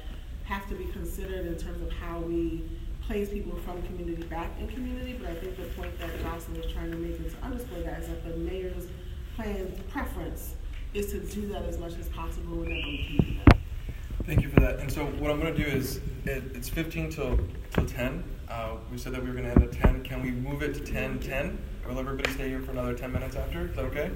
have to be considered in terms of how we place people from community back in community. But I think the point that Joslyn is trying to make and to underscore that is that the mayor's plan preference is to do that as much as possible whenever we can do that. Thank you for that. And so what I'm going to do is, it, it's 15 till, till 10. Uh, we said that we were going to end at 10. Can we move it to 10, 10? Will everybody stay here for another 10 minutes after? Is that okay?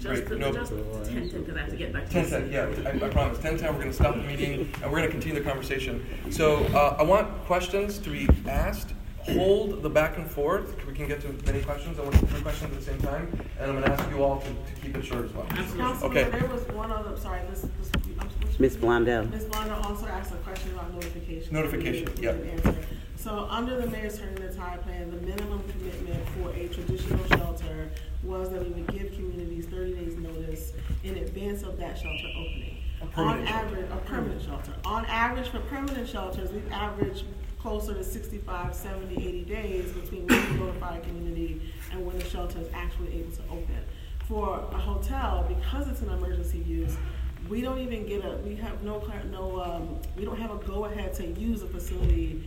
Just, Great. No- just ten, ten, because I have to get back to 10 the 10, yeah, I, I promise. 10 10, we're going to stop the meeting and we're going to continue the conversation. So uh, I want questions to be asked. Hold the back and forth. We can get to many questions. I want three questions at the same time. And I'm going to ask you all to, to keep it short as well. Councilman, Okay. there was one other, sorry, this, this, I'm supposed to. Ms. Blondell. Ms. Blondell also asked a question about notification. Notification, yeah. So under the mayor's Turning the Tide plan, the minimum commitment for a traditional shelter was that we would give communities thirty days notice in advance of that shelter opening. A On permanent shelter. average, a permanent shelter. On average, for permanent shelters, we've averaged closer to 65, 70, 80 days between when we notify a community and when the shelter is actually able to open. For a hotel, because it's an emergency use, we don't even get a, we have no, no, um, we don't have a go-ahead to use a facility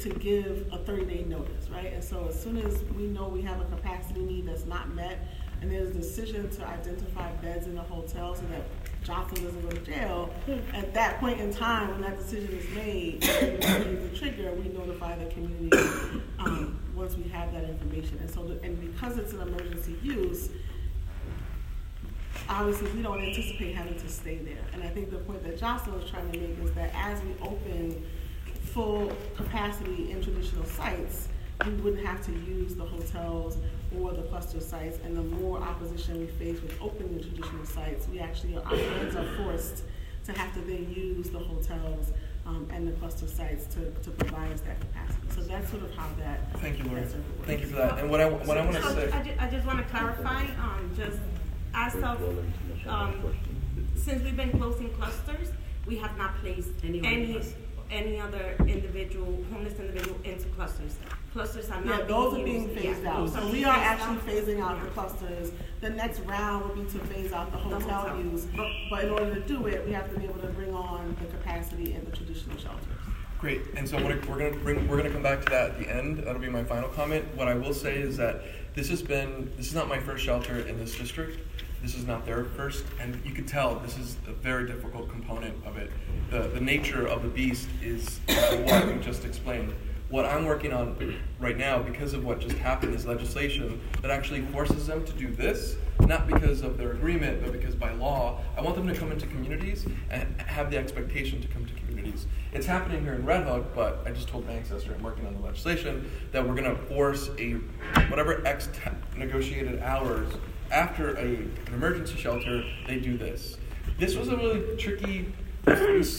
to give a thirty-day notice, right? And so as soon as we know we have a capacity need that's not met, and there's a decision to identify beds in the hotel so that Johnson doesn't go to jail, at that point in time, when that decision is made, we the trigger, we notify the community, um, once we have that information. And so, the- and because it's an emergency use, obviously, we don't anticipate having to stay there. And I think the point that Joslyn was trying to make is that as we open full capacity in traditional sites, we wouldn't have to use the hotels or the cluster sites. And the more opposition we face with opening the traditional sites, we actually, our hands are forced to have to then use the hotels um, and the cluster sites to, to provide us that capacity. So that's sort of how that. Thank you, Lori. that circle works. Thank you for that. And what I, what I want to So, say. I ju- I just want to clarify, um, just as of, um, since we've been closing clusters, we have not placed Any other any, other individual, homeless individual into clusters. Clusters are Yeah, not those are being being used. phased Yeah, out. those are So we being are phased actually out. phasing out the Yeah. clusters. The next round will be to phase out the hotel hotel. use. But, but in order to do it, we have to be able to bring on the capacity in the traditional shelters. Great, and so we're we're gonna bring, we're gonna come back to that at the end. That'll be my final comment. What I will say is that this has been, this is not my first shelter in this district. This is not their first, and you could tell this is a very difficult component of it. The, the nature of the beast is what we just explained. What I'm working on right now, because of what just happened, is legislation that actually forces them to do this, not because of their agreement, but because by law, I want them to come into communities and have the expectation to come to communities. It's happening here in Red Hook, but I just told my ancestor I'm working on the legislation that we're going to force a whatever X negotiated hours after a, an emergency shelter, they do this. This was a really tricky.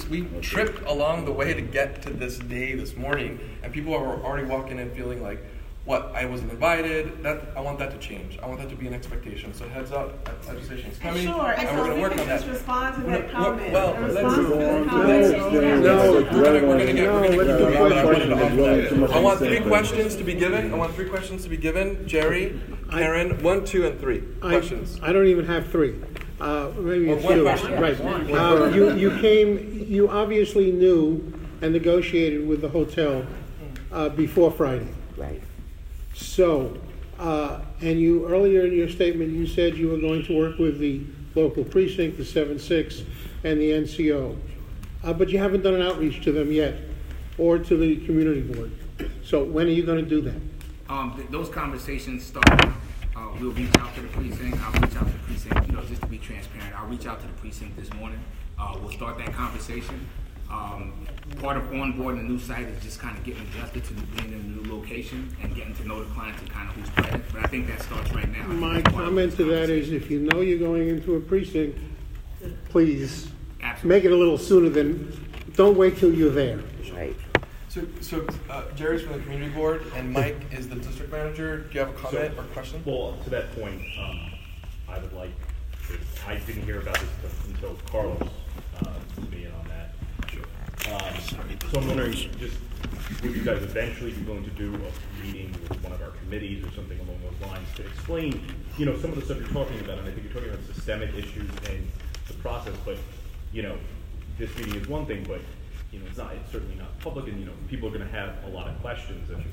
We, tripped along the way to get to this day this morning, and people are already walking in feeling like, "What? I wasn't invited." That I want that to change. I want that to be an expectation. So heads up, legislation is coming, Sure, and and so we're going to work can on that. respond to that comment. well, let's- response to that No. No, we're gonna, get, we're gonna No, keep let's moving, do but I wanted to offer that. I want three Questions. questions to be given. I want three questions to be given. Jerry, Karen, one, two, and three. I- Questions. I don't even have three. Uh, maybe Well, a one few. question. Right. Uh, you, you came, you obviously knew and negotiated with the hotel uh, before Friday. Right. So, uh, and you, earlier in your statement, you said you were going to work with the local precinct, the 7-6, and the NCO. Uh, But you haven't done an outreach to them yet. or to the community board. So when are you gonna do that? Um, th- those conversations start, uh, we'll reach out to the precinct, I'll reach out to the precinct, you know, just to be transparent, I'll reach out to the precinct this morning. Uh, we'll start that conversation. Um, part of onboarding a new site is just kind of getting adjusted to being in a new location and getting to know the clients and kind of who's present, but I think that starts right now. My that's part of comment to that is, if you know you're going into a precinct, please Absolutely. make it a little sooner than, don't wait till you're there. Right. So, so uh, Jerry's from the community board, and Mike is the district manager. Do you have a comment or question? Well, to that point, um, I would like, I didn't hear about this until until Carlos, uh, was being on that. Um, so I'm wondering, just, would you guys eventually be willing to do a meeting with one of our committees or something along those lines to explain, you know, some of the stuff you're talking about, and I think you're talking about systemic issues and the process, but, you know, this meeting is one thing, but, you know, it's not, it's certainly not public, and, you know, people are gonna have a lot of questions, and,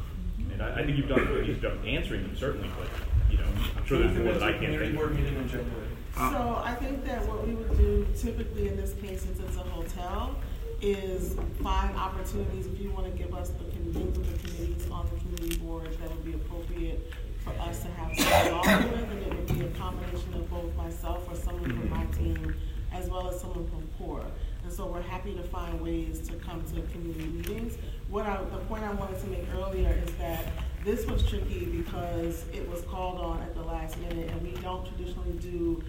and I, I think you've done a good job answering them, certainly, but, you know, I'm sure there's more that I can't Community think of. meeting in January. So I think that what we would do typically in this case, since it's a hotel, is find opportunities, if you wanna give us the, con- of the committees on the community board that would be appropriate for us to have some with, and it would be a combination of both myself or someone from my team, as well as someone from CORE. And so we're happy to find ways to come to community meetings. What I, the point I wanted to make earlier is that this was tricky because it was called on at the last minute, and we don't traditionally do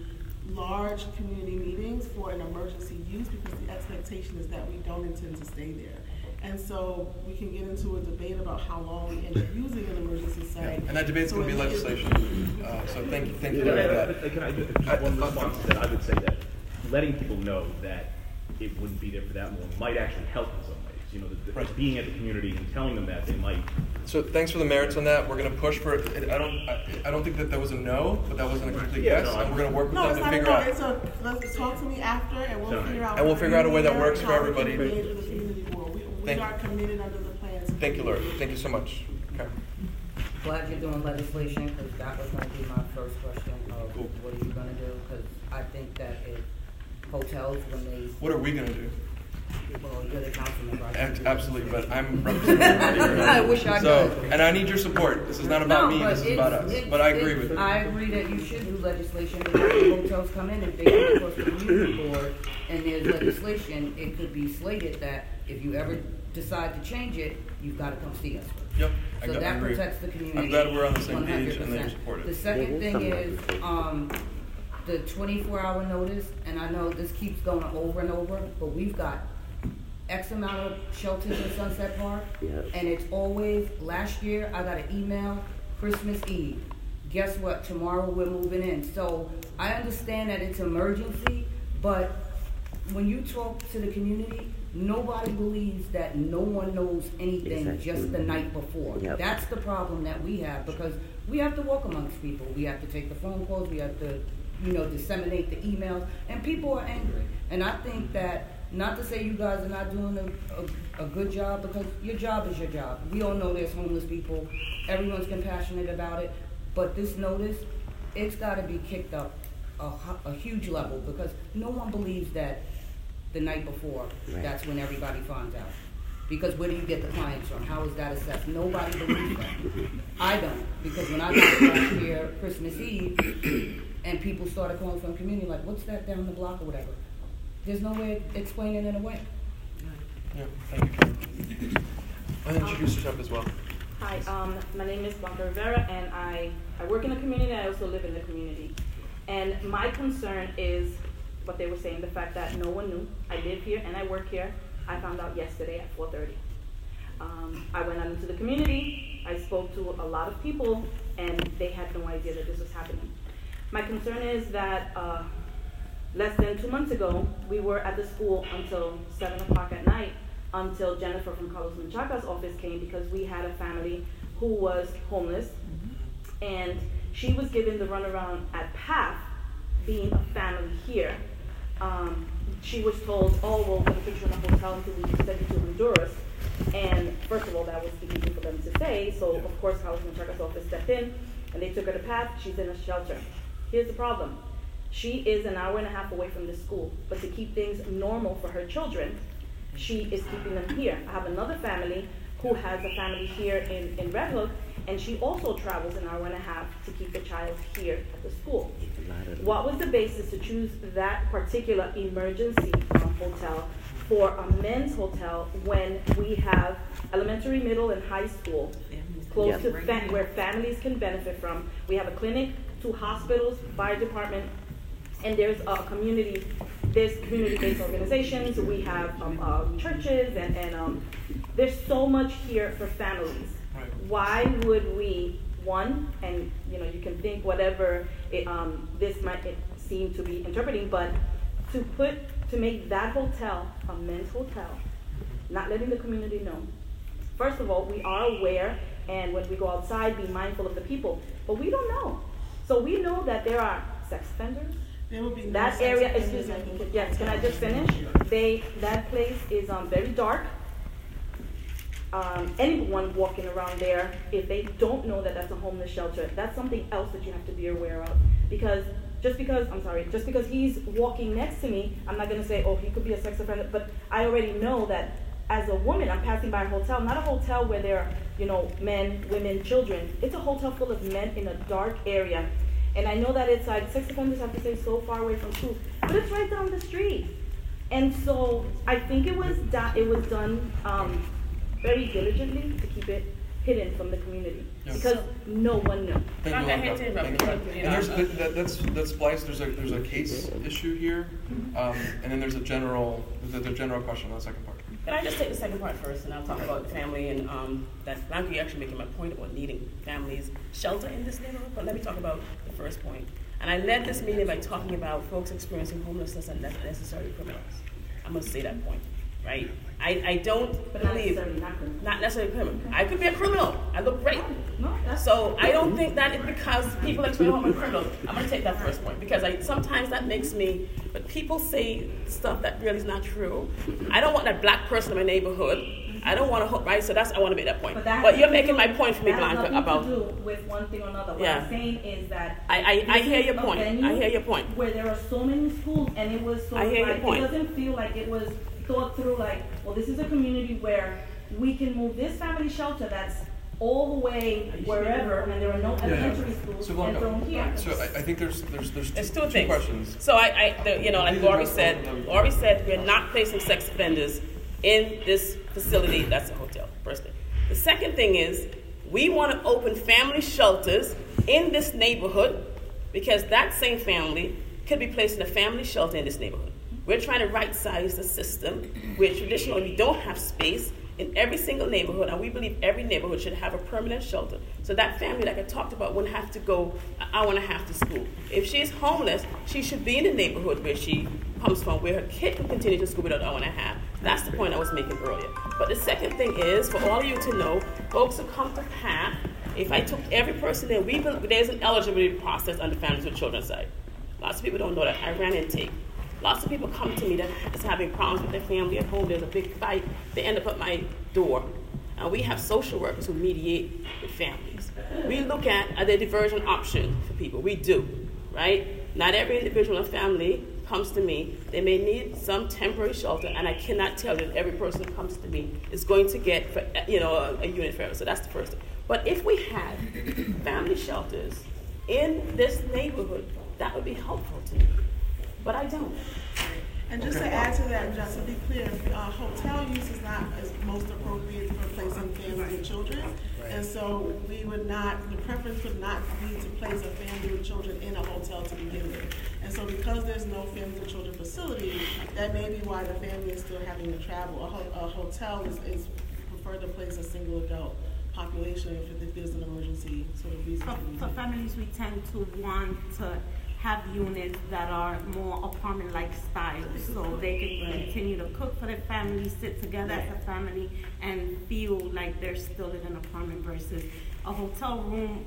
large community meetings for an emergency use because the expectation is that we don't intend to stay there. And so we can get into a debate about how long we end up using an emergency site. And that debate's So gonna be legislation. Uh, so thank you, thank you Can for I, that. can I, just- just one response to that, I would say that letting people know that it wouldn't be there for that long might actually help in some ways, you know, that- that Right. being at the community and telling them that, they might, So thanks for the merits on that. We're gonna push for it. I don't, I, I don't think that that was a no, but that wasn't a complete Yeah, yes. no, And we're gonna work with No, them it's to not a figure no, out. it's a, let's talk to me after and we'll Sorry. figure out. And we'll figure out a way that works for and how we can everybody. engage with the community board. We, we Thank are you. committed under the plans. Thank you, Laura. Thank you so much. Okay. Glad you're doing legislation, because that was gonna be my first question of Cool. what are you gonna do? Because I think that if hotels, when they, What are we gonna do? Well, you're the councilman, right? Act- Absolutely, but I'm representing everybody here. I wish I So, could. and I need your support. This is not about No, me, this is about us. But I agree with you. I agree that you should do legislation, because when hotels come in, and they come across the community board and there's legislation, it could be slated that if you ever decide to change it, you've gotta come see us. Yep, I So got- I that agree. protects the community. I'm glad we're on the same page and that you 100%. support it. The second thing is, um, the twenty-four hour notice, and I know this keeps going over and over, but we've got X amount of shelters in Sunset Park. Yes. And it's always, last year, I got an email, Christmas Eve. Guess what, tomorrow we're moving in. So I understand that it's emergency, but when you talk to the community, nobody believes that no one knows anything Exactly. just the night before. Yep. That's the problem that we have, because we have to walk amongst people. We have to take the phone calls, we have to, you know, disseminate the emails, and people are angry. And I think that, not to say you guys are not doing a, a, a good job, because your job is your job. We all know there's homeless people, everyone's compassionate about it, but this notice, it's gotta be kicked up a, a huge level, because no one believes that the night before, Right. that's when everybody finds out. Because where do you get the clients from? How is that assessed? Nobody believes that. I don't, because when I got last year, Christmas Eve, and people started calling from community, like, what's that down the block or whatever? There's no way of explaining it away. Yeah, thank you, Karen. And introduce yourself as well. Hi, um, my name is Blanca Rivera, and I, I work in the community. I also live in the community. And my concern is what they were saying, the fact that no one knew. I live here and I work here. I found out yesterday at 4:30. Um, I went out into the community. I spoke to a lot of people, and they had no idea that this was happening. My concern is that uh, less than two months ago, we were at the school until seven o'clock at night, until Jennifer from Carlos Menchaca's office came because we had a family who was homeless, and she was given the runaround at PATH, being a family here. Um, she was told, oh, well, we're going to put you in a hotel until we send you to Honduras. And first of all, that was easy for them to say, so of course, Carlos Menchaca's office stepped in, and they took her to PATH. She's in a shelter. Here's the problem. She is an hour and a half away from the school, but to keep things normal for her children, she is keeping them here. I have another family who has a family here in, in Red Hook, and she also travels an hour and a half to keep the child here at the school. What was the basis to choose that particular emergency hotel for a men's hotel when we have elementary, middle, and high school close to fa- where families can benefit from? We have a clinic, two hospitals, fire department, and there's a community, there's community-based organizations, we have um, uh, churches, and, and um, there's so much here for families. Why would we, one, and you know, you can think whatever it, um, this might seem to be interpreting, but to put, to make that hotel a men's hotel, not letting the community know. First of all, we are aware, and when we go outside, be mindful of the people, but we don't know. So we know that there are sex offenders, There would be no that area, excuse me, yes, can I just finish? They, that place is, um, very dark. Um, anyone walking around there, if they don't know that that's a homeless shelter, that's something else that you have to be aware of. Because, just because, I'm sorry, just because he's walking next to me, I'm not gonna say, oh, he could be a sex offender, but I already know that as a woman, I'm passing by a hotel, not a hotel where there are, you know, men, women, children. It's a hotel full of men in a dark area. And I know that it's like sex offenders have to stay so far away from schools, but it's right down the street. And so I think it was done, it was done um, very diligently to keep it hidden from the community Yes. because no one knew. Thank you, Okay, I hate Alondra. to interrupt Thank you, you. but, you And there's, that- that- that's, that's Blythe, there's a, there's a case issue here, um, and then there's a general, the, the general question on the second part. Can I just take the second part first, and I'll talk about family and um, that Blanca, you actually making my point about needing families shelter in this neighborhood. But let me talk about the first point. And I led this meeting by talking about folks experiencing homelessness and not necessarily criminals. I'm going to say that point, right? I, I don't But not believe necessarily not not necessarily criminal. I could be a criminal. I look great. No, So I don't think that it's because people experience I'm a criminal. I'm gonna take that first point because I sometimes that makes me. But people say stuff that really is not true. I don't want that black person in my neighborhood. I don't want to right. So that's I want to make that point. But, But, that has you're making to my point for me, that has Blanca, nothing about. to do with one thing or another. What Yeah. I'm saying is that I- I- I hear your point. I hear your point. Where there are so many schools, and it was so I hear your point. it doesn't feel like it was thought through. Like, well, this is a community where we can move this family shelter that's all the way wherever, and there are no elementary schools, So and Blanca, from here. so I, I think there's, there's, there's There's two, two two things. questions. So I, I the, you know, like Laurie said, Laurie said we're not placing sex offenders in this facility. That's a hotel. First thing. The second thing is we want to open family shelters in this neighborhood because that same family could be placed in a family shelter in this neighborhood. We're trying to right size the system where traditionally we don't have space in every single neighborhood, and we believe every neighborhood should have a permanent shelter. So that family, like I talked about, wouldn't have to go an hour and a half to school. If she's homeless, she should be in the neighborhood where she comes from, where her kid can continue to school without an hour and a half. That's the point I was making earlier. But the second thing is for all of you to know, folks who come to PATH, if I took every person there, we there's an eligibility process on the Families with Children side. Lots of people don't know that. I ran intake. Lots of people come to me that is having problems with their family at home. There's a big fight. They end up at my door. And we have social workers who mediate with families. We look at are there diversion options for people. We do, right? Not every individual and family comes to me. They may need some temporary shelter, and I cannot tell you that every person who comes to me is going to get, for, you know, a, a unit forever. So that's the first thing. But if we had family shelters in this neighborhood, that would be helpful to me. But I don't. And just to add to that, just to be clear, uh, hotel use is not as most appropriate for placing families with children. And so we would not, the preference would not be to place a family with children in a hotel to begin with. And so because there's no family with children facility, that may be why the family is still having to travel. A, ho- a hotel is, is preferred to place a single adult population if, if there's an emergency sort of reason. For, for families, we tend to want to have units that are more apartment-like style, so they can continue to cook for their family, sit together as a family, and feel like they're still in an apartment versus a hotel room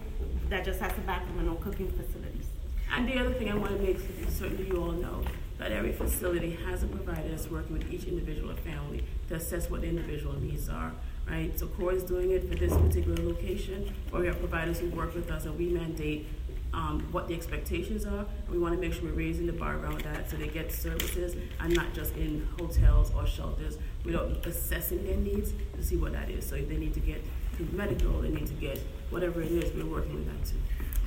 that just has a bathroom and no cooking facilities. And the other thing I want to make certain you all know that every facility has a provider that's working with each individual family to assess what the individual needs are, right? So CORE is doing it for this particular location, or we have providers who work with us and we mandate um, what the expectations are. We want to make sure we're raising the bar around that so they get services and not just in hotels or shelters. We're assessing their needs to see what that is. So if they need to get medical, they need to get whatever it is, we're working with that too.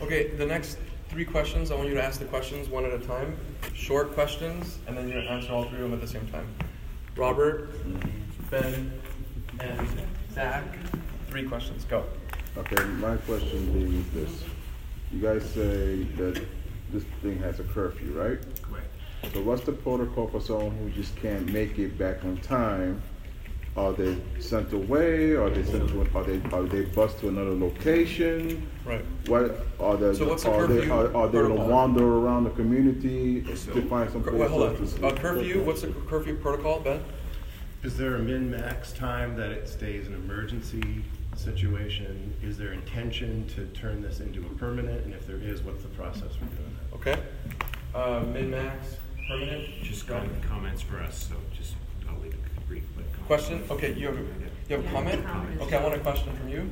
Okay, the next three questions, I want you to ask the questions one at a time. Short questions, and then you answer all three of them at the same time. Robert, Ben, and Zach. Three questions. Go. Okay, my question being this. You guys say that this thing has a curfew, right? Correct. So what's the protocol for someone who just can't make it back on time? Are they sent away? Are they sent to? Are they are they bused to another location? Right. What are they? So what's the are they curfew are, are they gonna wander around the community to find some Cur- place Wait, hold to on. sleep? Uh, curfew, what's the curfew protocol, Ben? Is there a min-max time that it stays an emergency situation? Is there intention to turn this into a permanent? And if there is, what's the process for doing that? Okay. Uh, min-max, permanent? Just Go. got comments for us, so just, I'll leave it brief, but. comments. Question? Okay, you have, a- you have a Yeah, comment? comment. Okay, I want a question from you.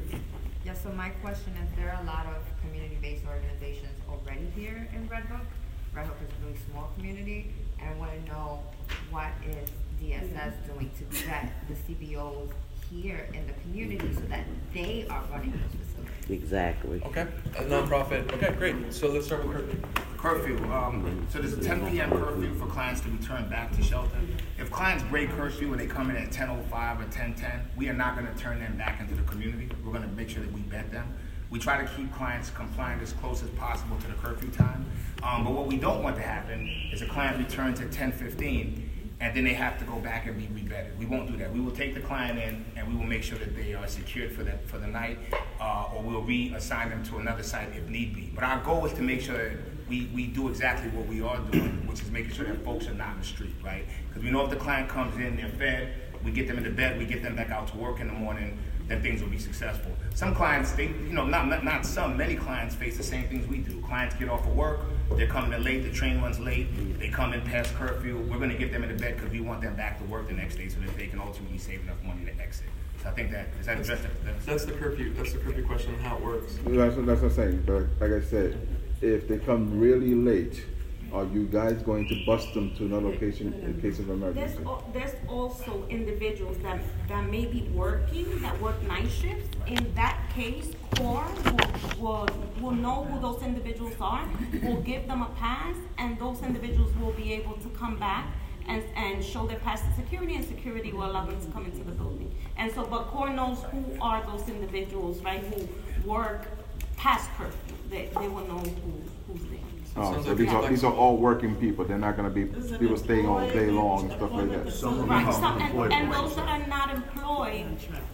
Yeah, so my question is, there are a lot of community-based organizations already here in Red Hook. Red Hook is a really small community, and I wanna know what is DSS doing to vet the CBOs here in the community so that they are running those facilities? Exactly. Okay, a nonprofit. Okay, great. So let's start with curfew. Curfew, um, so there's a ten PM curfew for clients to return back to shelter. If clients break curfew and they come in at ten oh five or ten ten, we are not gonna turn them back into the community. We're gonna make sure that we vet them. We try to keep clients compliant as close as possible to the curfew time. Um, but what we don't want to happen is a client return to ten fifteen and then they have to go back and be revetted. We won't do that. We will take the client in and we will make sure that they are secured for the, for the night, uh, or we'll reassign them to another site if need be. But our goal is to make sure that we, we do exactly what we are doing, which is making sure that folks are not in the street, right? Because we know if the client comes in, they're fed, we get them into bed, we get them back out to work in the morning, then things will be successful. Some clients, they, you know, not, not, not some, many clients face the same things we do. Clients get off of work, they're coming in late, the train runs late, they come in past curfew, we're gonna get them into bed because we want them back to work the next day so that they can ultimately save enough money to exit. So I think that, is does that address the, That's the curfew. That's the curfew question and how it works. That's, what- that's what I'm saying, but like I said, if they come really late, are you guys going to bust them to another location in case of There's, emergency? al- there's also individuals that, that may be working, that work night shifts. In that case, CORE will, will, will know who those individuals are, will give them a pass, and those individuals will be able to come back and, and show their pass to security, and security will allow them to come into the building. And so, but CORE knows who are those individuals, right, who work past curfew. They, they will know who, who's there. Oh, so these are, these are all working people, they're not gonna be This is an people staying all day long and stuff like that. facility. Right, some, and, and those that are not employed,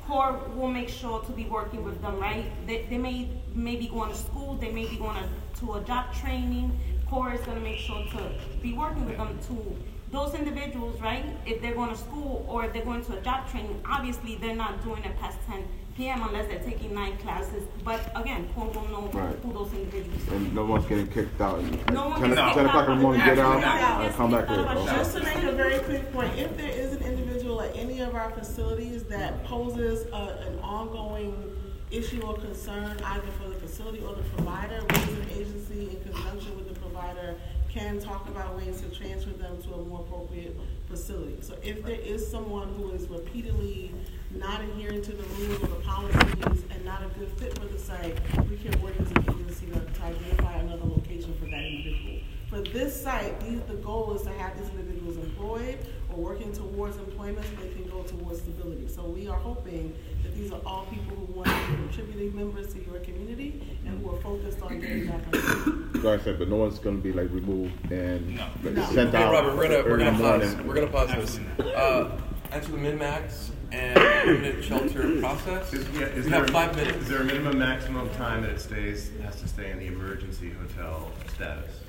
CORE will make sure to be working with them, right? They, they may, may be going to school, they may be going to, to a job training. CORE is gonna make sure to be working with them to, those individuals, right? If they're going to school or if they're going to a job training, obviously they're not doing it past ten PM unless they're taking nine classes. But again, CORE will know Right. who those individuals are. And no one's getting kicked out. No one Ten, gets ten kicked o'clock in the morning, get out, Absolutely not. and come back here. Okay. Just to make a very quick point, if there is an individual at any of our facilities that poses a, an ongoing issue or concern either for the facility or the provider, we as an agency in conjunction with the provider can talk about ways to transfer them to a more appropriate facility. So if there is someone who is repeatedly not adhering to the rules or the policies and not a good fit for the site, we can work as an agency to to identify another location for that individual. For this site, these, the goal is to have these individuals employed or working towards employment so they can go towards stability. So we are hoping that these are all people who want to be contributing members to your community and who are focused on getting back on track. Like I said, but no one's gonna be like removed and No. like, No. sent Okay, out Robert, we're gonna we're early gonna the pause. We're gonna pause this. Uh, answer the min max and unit shelter process. Is, yeah, is we have five Is minutes. there a minimum maximum time that it stays, has to stay in the emergency hotel status?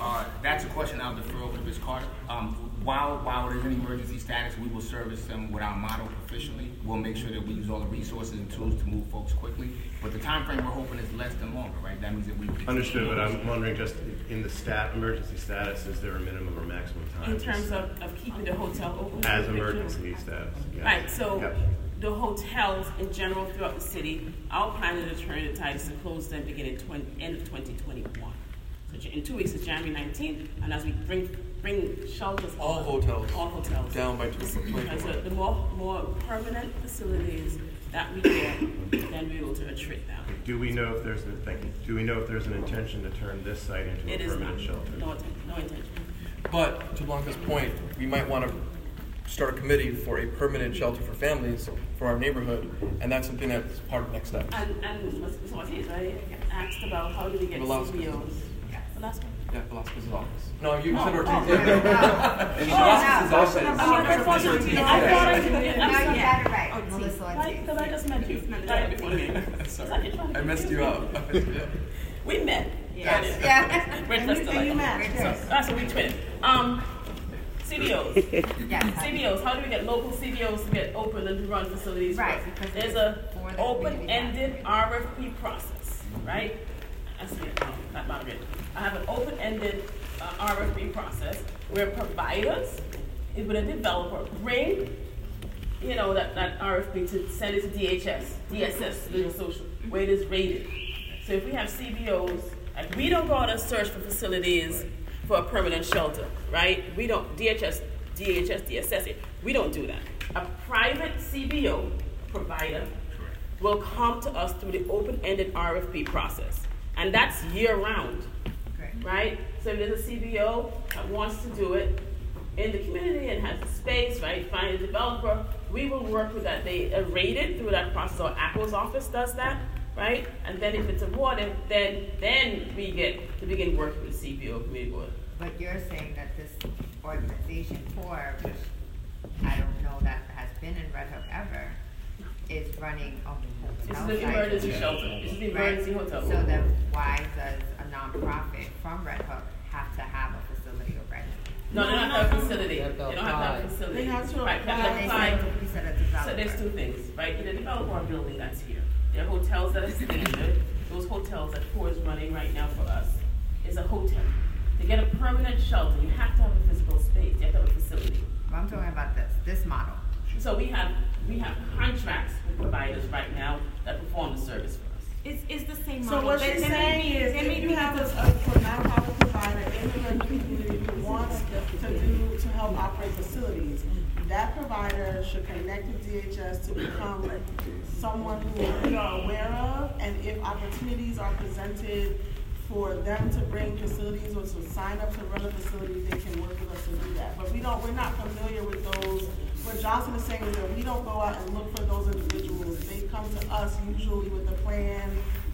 Uh, that's a question I'll defer over to Ms. Carter. Um, while, while there's an emergency status, we will service them with our model proficiently. We'll make sure that we use all the resources and tools to move folks quickly. But the time frame we're hoping is less than longer, right? That means that we. Understood, but I'm wondering just in the stat, emergency status, is there a minimum or maximum time? In terms of, of keeping the hotel open. As emergency status, yes. Right, so Yep. the hotels in general throughout the city, our plan is to turn the tides to close them beginning twenty, end of twenty twenty-one. So in two weeks is January nineteenth, and as we bring, bring shelters. All on- hotels All hotels. down by Because 2021. the more, more permanent facilities that we get, then we will able to attrit them. Do we know if there's, a- thank you, do we know if there's an intention to turn this site into It a is permanent not, shelter? no, inten- no intention. But to Blanca's point, we might want to start a committee for a permanent shelter for families for our neighborhood, and that's something that's part of next step. And, and Ms. Ortiz, right, asked about how do we get Velasquez. CBOs? Velasquez? Yeah, Velasquez's office. No, you Oh, said Ortiz. oh. yeah. And Velasquez's office. I thought I thought. I thought I did. No, I'm you sorry. got it right. Oh, Melissa Right, Ortiz. because I just met you. Right before the meeting. Sorry, I messed you up. We met. Yes. Yeah. We're just and you alike. matched, So, yes. That's what we twin. Um, CBOs. Yes. CBOs, how do we get local CBOs to get open and to run facilities Right, because There's a for the community open-ended RFP process, right? I see it, um, not moderated. I have an open-ended uh, RFP process where providers, if with a developer, bring, you know, that, that RFP to send it to DHS, DSS, Legal Social, where it is rated. So if we have CBOs, like, we don't go out and search for facilities for a permanent shelter, right? We don't, DHS, DHS, DSS, we don't do that. A private CBO provider will come to us through the open-ended RFP process. And that's year-round, Okay. right? So if there's a CBO that wants to do it in the community and has the space, right, find a developer, we will work with that. They are rated through that process, or Apple's office does that, right? And then if it's awarded, then, then we get to begin working with the CBO committee board. But you're saying that this organization core, which I don't know that has been in Red Hook ever, is running a This hotel is the site. emergency shelter. This is the Right. emergency hotel. So then why does a nonprofit from Red Hook have to have a facility already? No, they don't have a facility. They They have don't to have that facility. They have to Right, they have apply. to They apply. said, you said a So there's two things, right? Either develop or a building that's here. There are hotels that are standard. Those hotels that Core is running right now for us is a hotel. To get a permanent shelter, you have to have a physical space. You have to have a facility. But I'm talking about this, this model. So we have we have contracts with providers right now that perform the service for us. It's, it's the same So model. what There- she's saying be- is, there if you have a, just- a for nonprofit provider in the Redmond community who wants to do, to help operate facilities, that provider should connect with DHS to become someone who we are aware of, and if opportunities are presented for them to bring facilities or to sign up to run a facility, they can work with us to do that. But we don't, we're not familiar with those, what Joslyn is saying is that we don't go out and look for those individuals. They come to us usually with a plan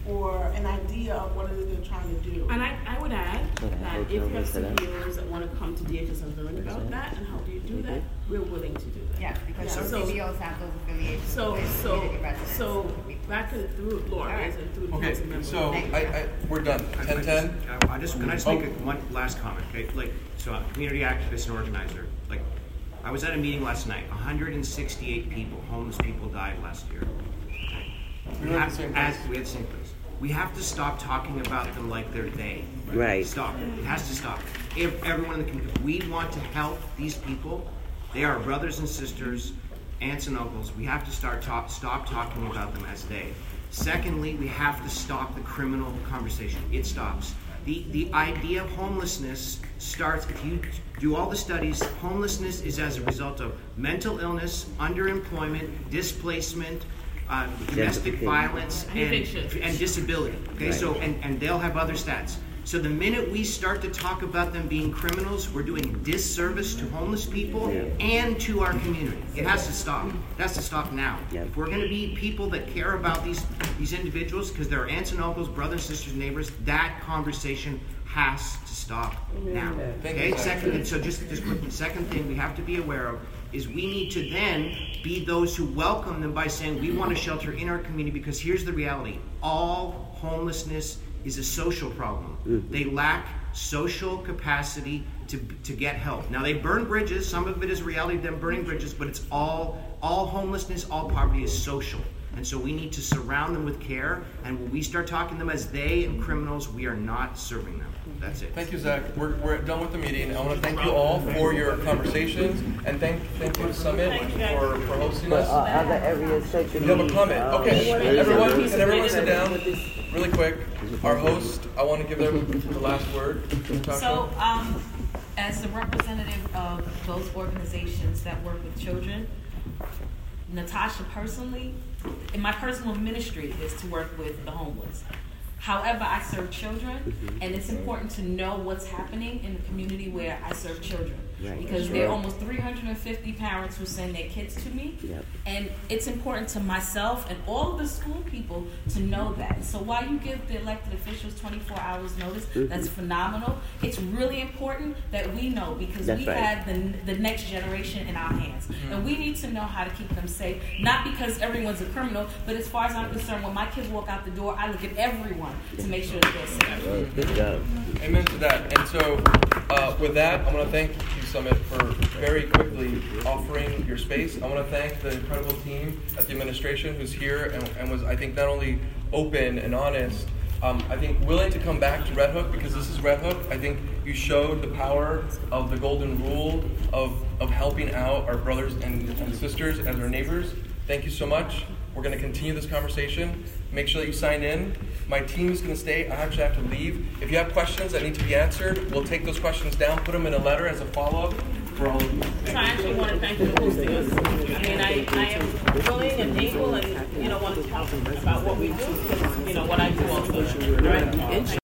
or an idea of what it is they're trying to do. And I, I would add that if you have CBOs that want to come to DHS and learn about that and how do you do that, we're willing to do that. Yes, because Yeah. those So- CBOs have those affiliations So, with so, community residents. so, back in, through Laura and through Okay, council members. so I, I, we're done. I- I Ten just- ten? I I just, can I just make oh. a one last comment, okay? Like, so I'm a community activist and organizer. Like, I was at a meeting last night, hundred and sixty-eight people, homeless people died last year. We were at have- the same as- We had the same place. We have to stop talking about them like they're they. Right. Stop. It has to stop. If everyone in the community, we want to help these people. They are brothers and sisters, aunts and uncles. We have to start talk, stop talking about them as they. Secondly, we have to stop the criminal conversation. It stops. The, the idea of homelessness starts, if you do all the studies, homelessness is as a result of mental illness, underemployment, displacement, uh, domestic violence, and, and disability. Okay, so, and, and they'll have other stats. So the minute we start to talk about them being criminals, we're doing disservice to homeless people and to our community. It has to stop. It has to stop now. Yeah. If we're gonna be people that care about these, these individuals, because they're aunts and uncles, brothers, sisters, neighbors, that conversation has to stop now. Okay, second, and so just, just quickly, second thing we have to be aware of is we need to then be those who welcome them by saying, we want a shelter in our community, because here's the reality. All homelessness is a social problem. They lack social capacity to, to get help. Now they burn bridges. Some of it is reality, them burning bridges, but it's all all homelessness, all poverty is social. And so we need to surround them with care. And when we start talking to them as they and criminals, we are not serving them. That's it. Thank you, Zach. We're, we're done with the meeting. I want to thank you all for your conversations and thank thank you to Summit for, for hosting us. uh, other areas. You have a comment? uh, Okay, everyone, can everyone sit down really quick? Our host, I want to give them the last word. So, um, as the representative of those organizations that work with children, Natasha personally, in my personal ministry is to work with the homeless. However, I serve children, and it's important to know what's happening in the community where I serve children. Right. Because That's there are almost 350 parents who send their kids to me. Yep. And it's important to myself and all of the school people to know that. So while you give the elected officials 24 hours notice, Mhm. that's phenomenal. It's really important that we know because That's we right. have the, the next generation in our hands. And we need to know how to keep them safe. Not because everyone's a criminal, but as far as I'm concerned, when my kids walk out the door, I look at everyone to make sure that they're safe. Good job. Amen to that. And so, uh, with that, I want to thank you, Summit, for very quickly offering your space. I want to thank the incredible team at the administration who's here and, and was, I think, not only open and honest, um, I think willing to come back to Red Hook because this is Red Hook. I think you showed the power of the golden rule of, of helping out our brothers and, and sisters as our neighbors. Thank you so much. We're going to continue this conversation. Make sure that you sign in. My team is going to stay. I actually have to leave. If you have questions that need to be answered, we'll take those questions down, put them in a letter as a follow up for all of you. So I actually want to thank you for hosting us. I mean, I, I am willing and able and, you know, want to talk about what we do, you know, what I do also. Right?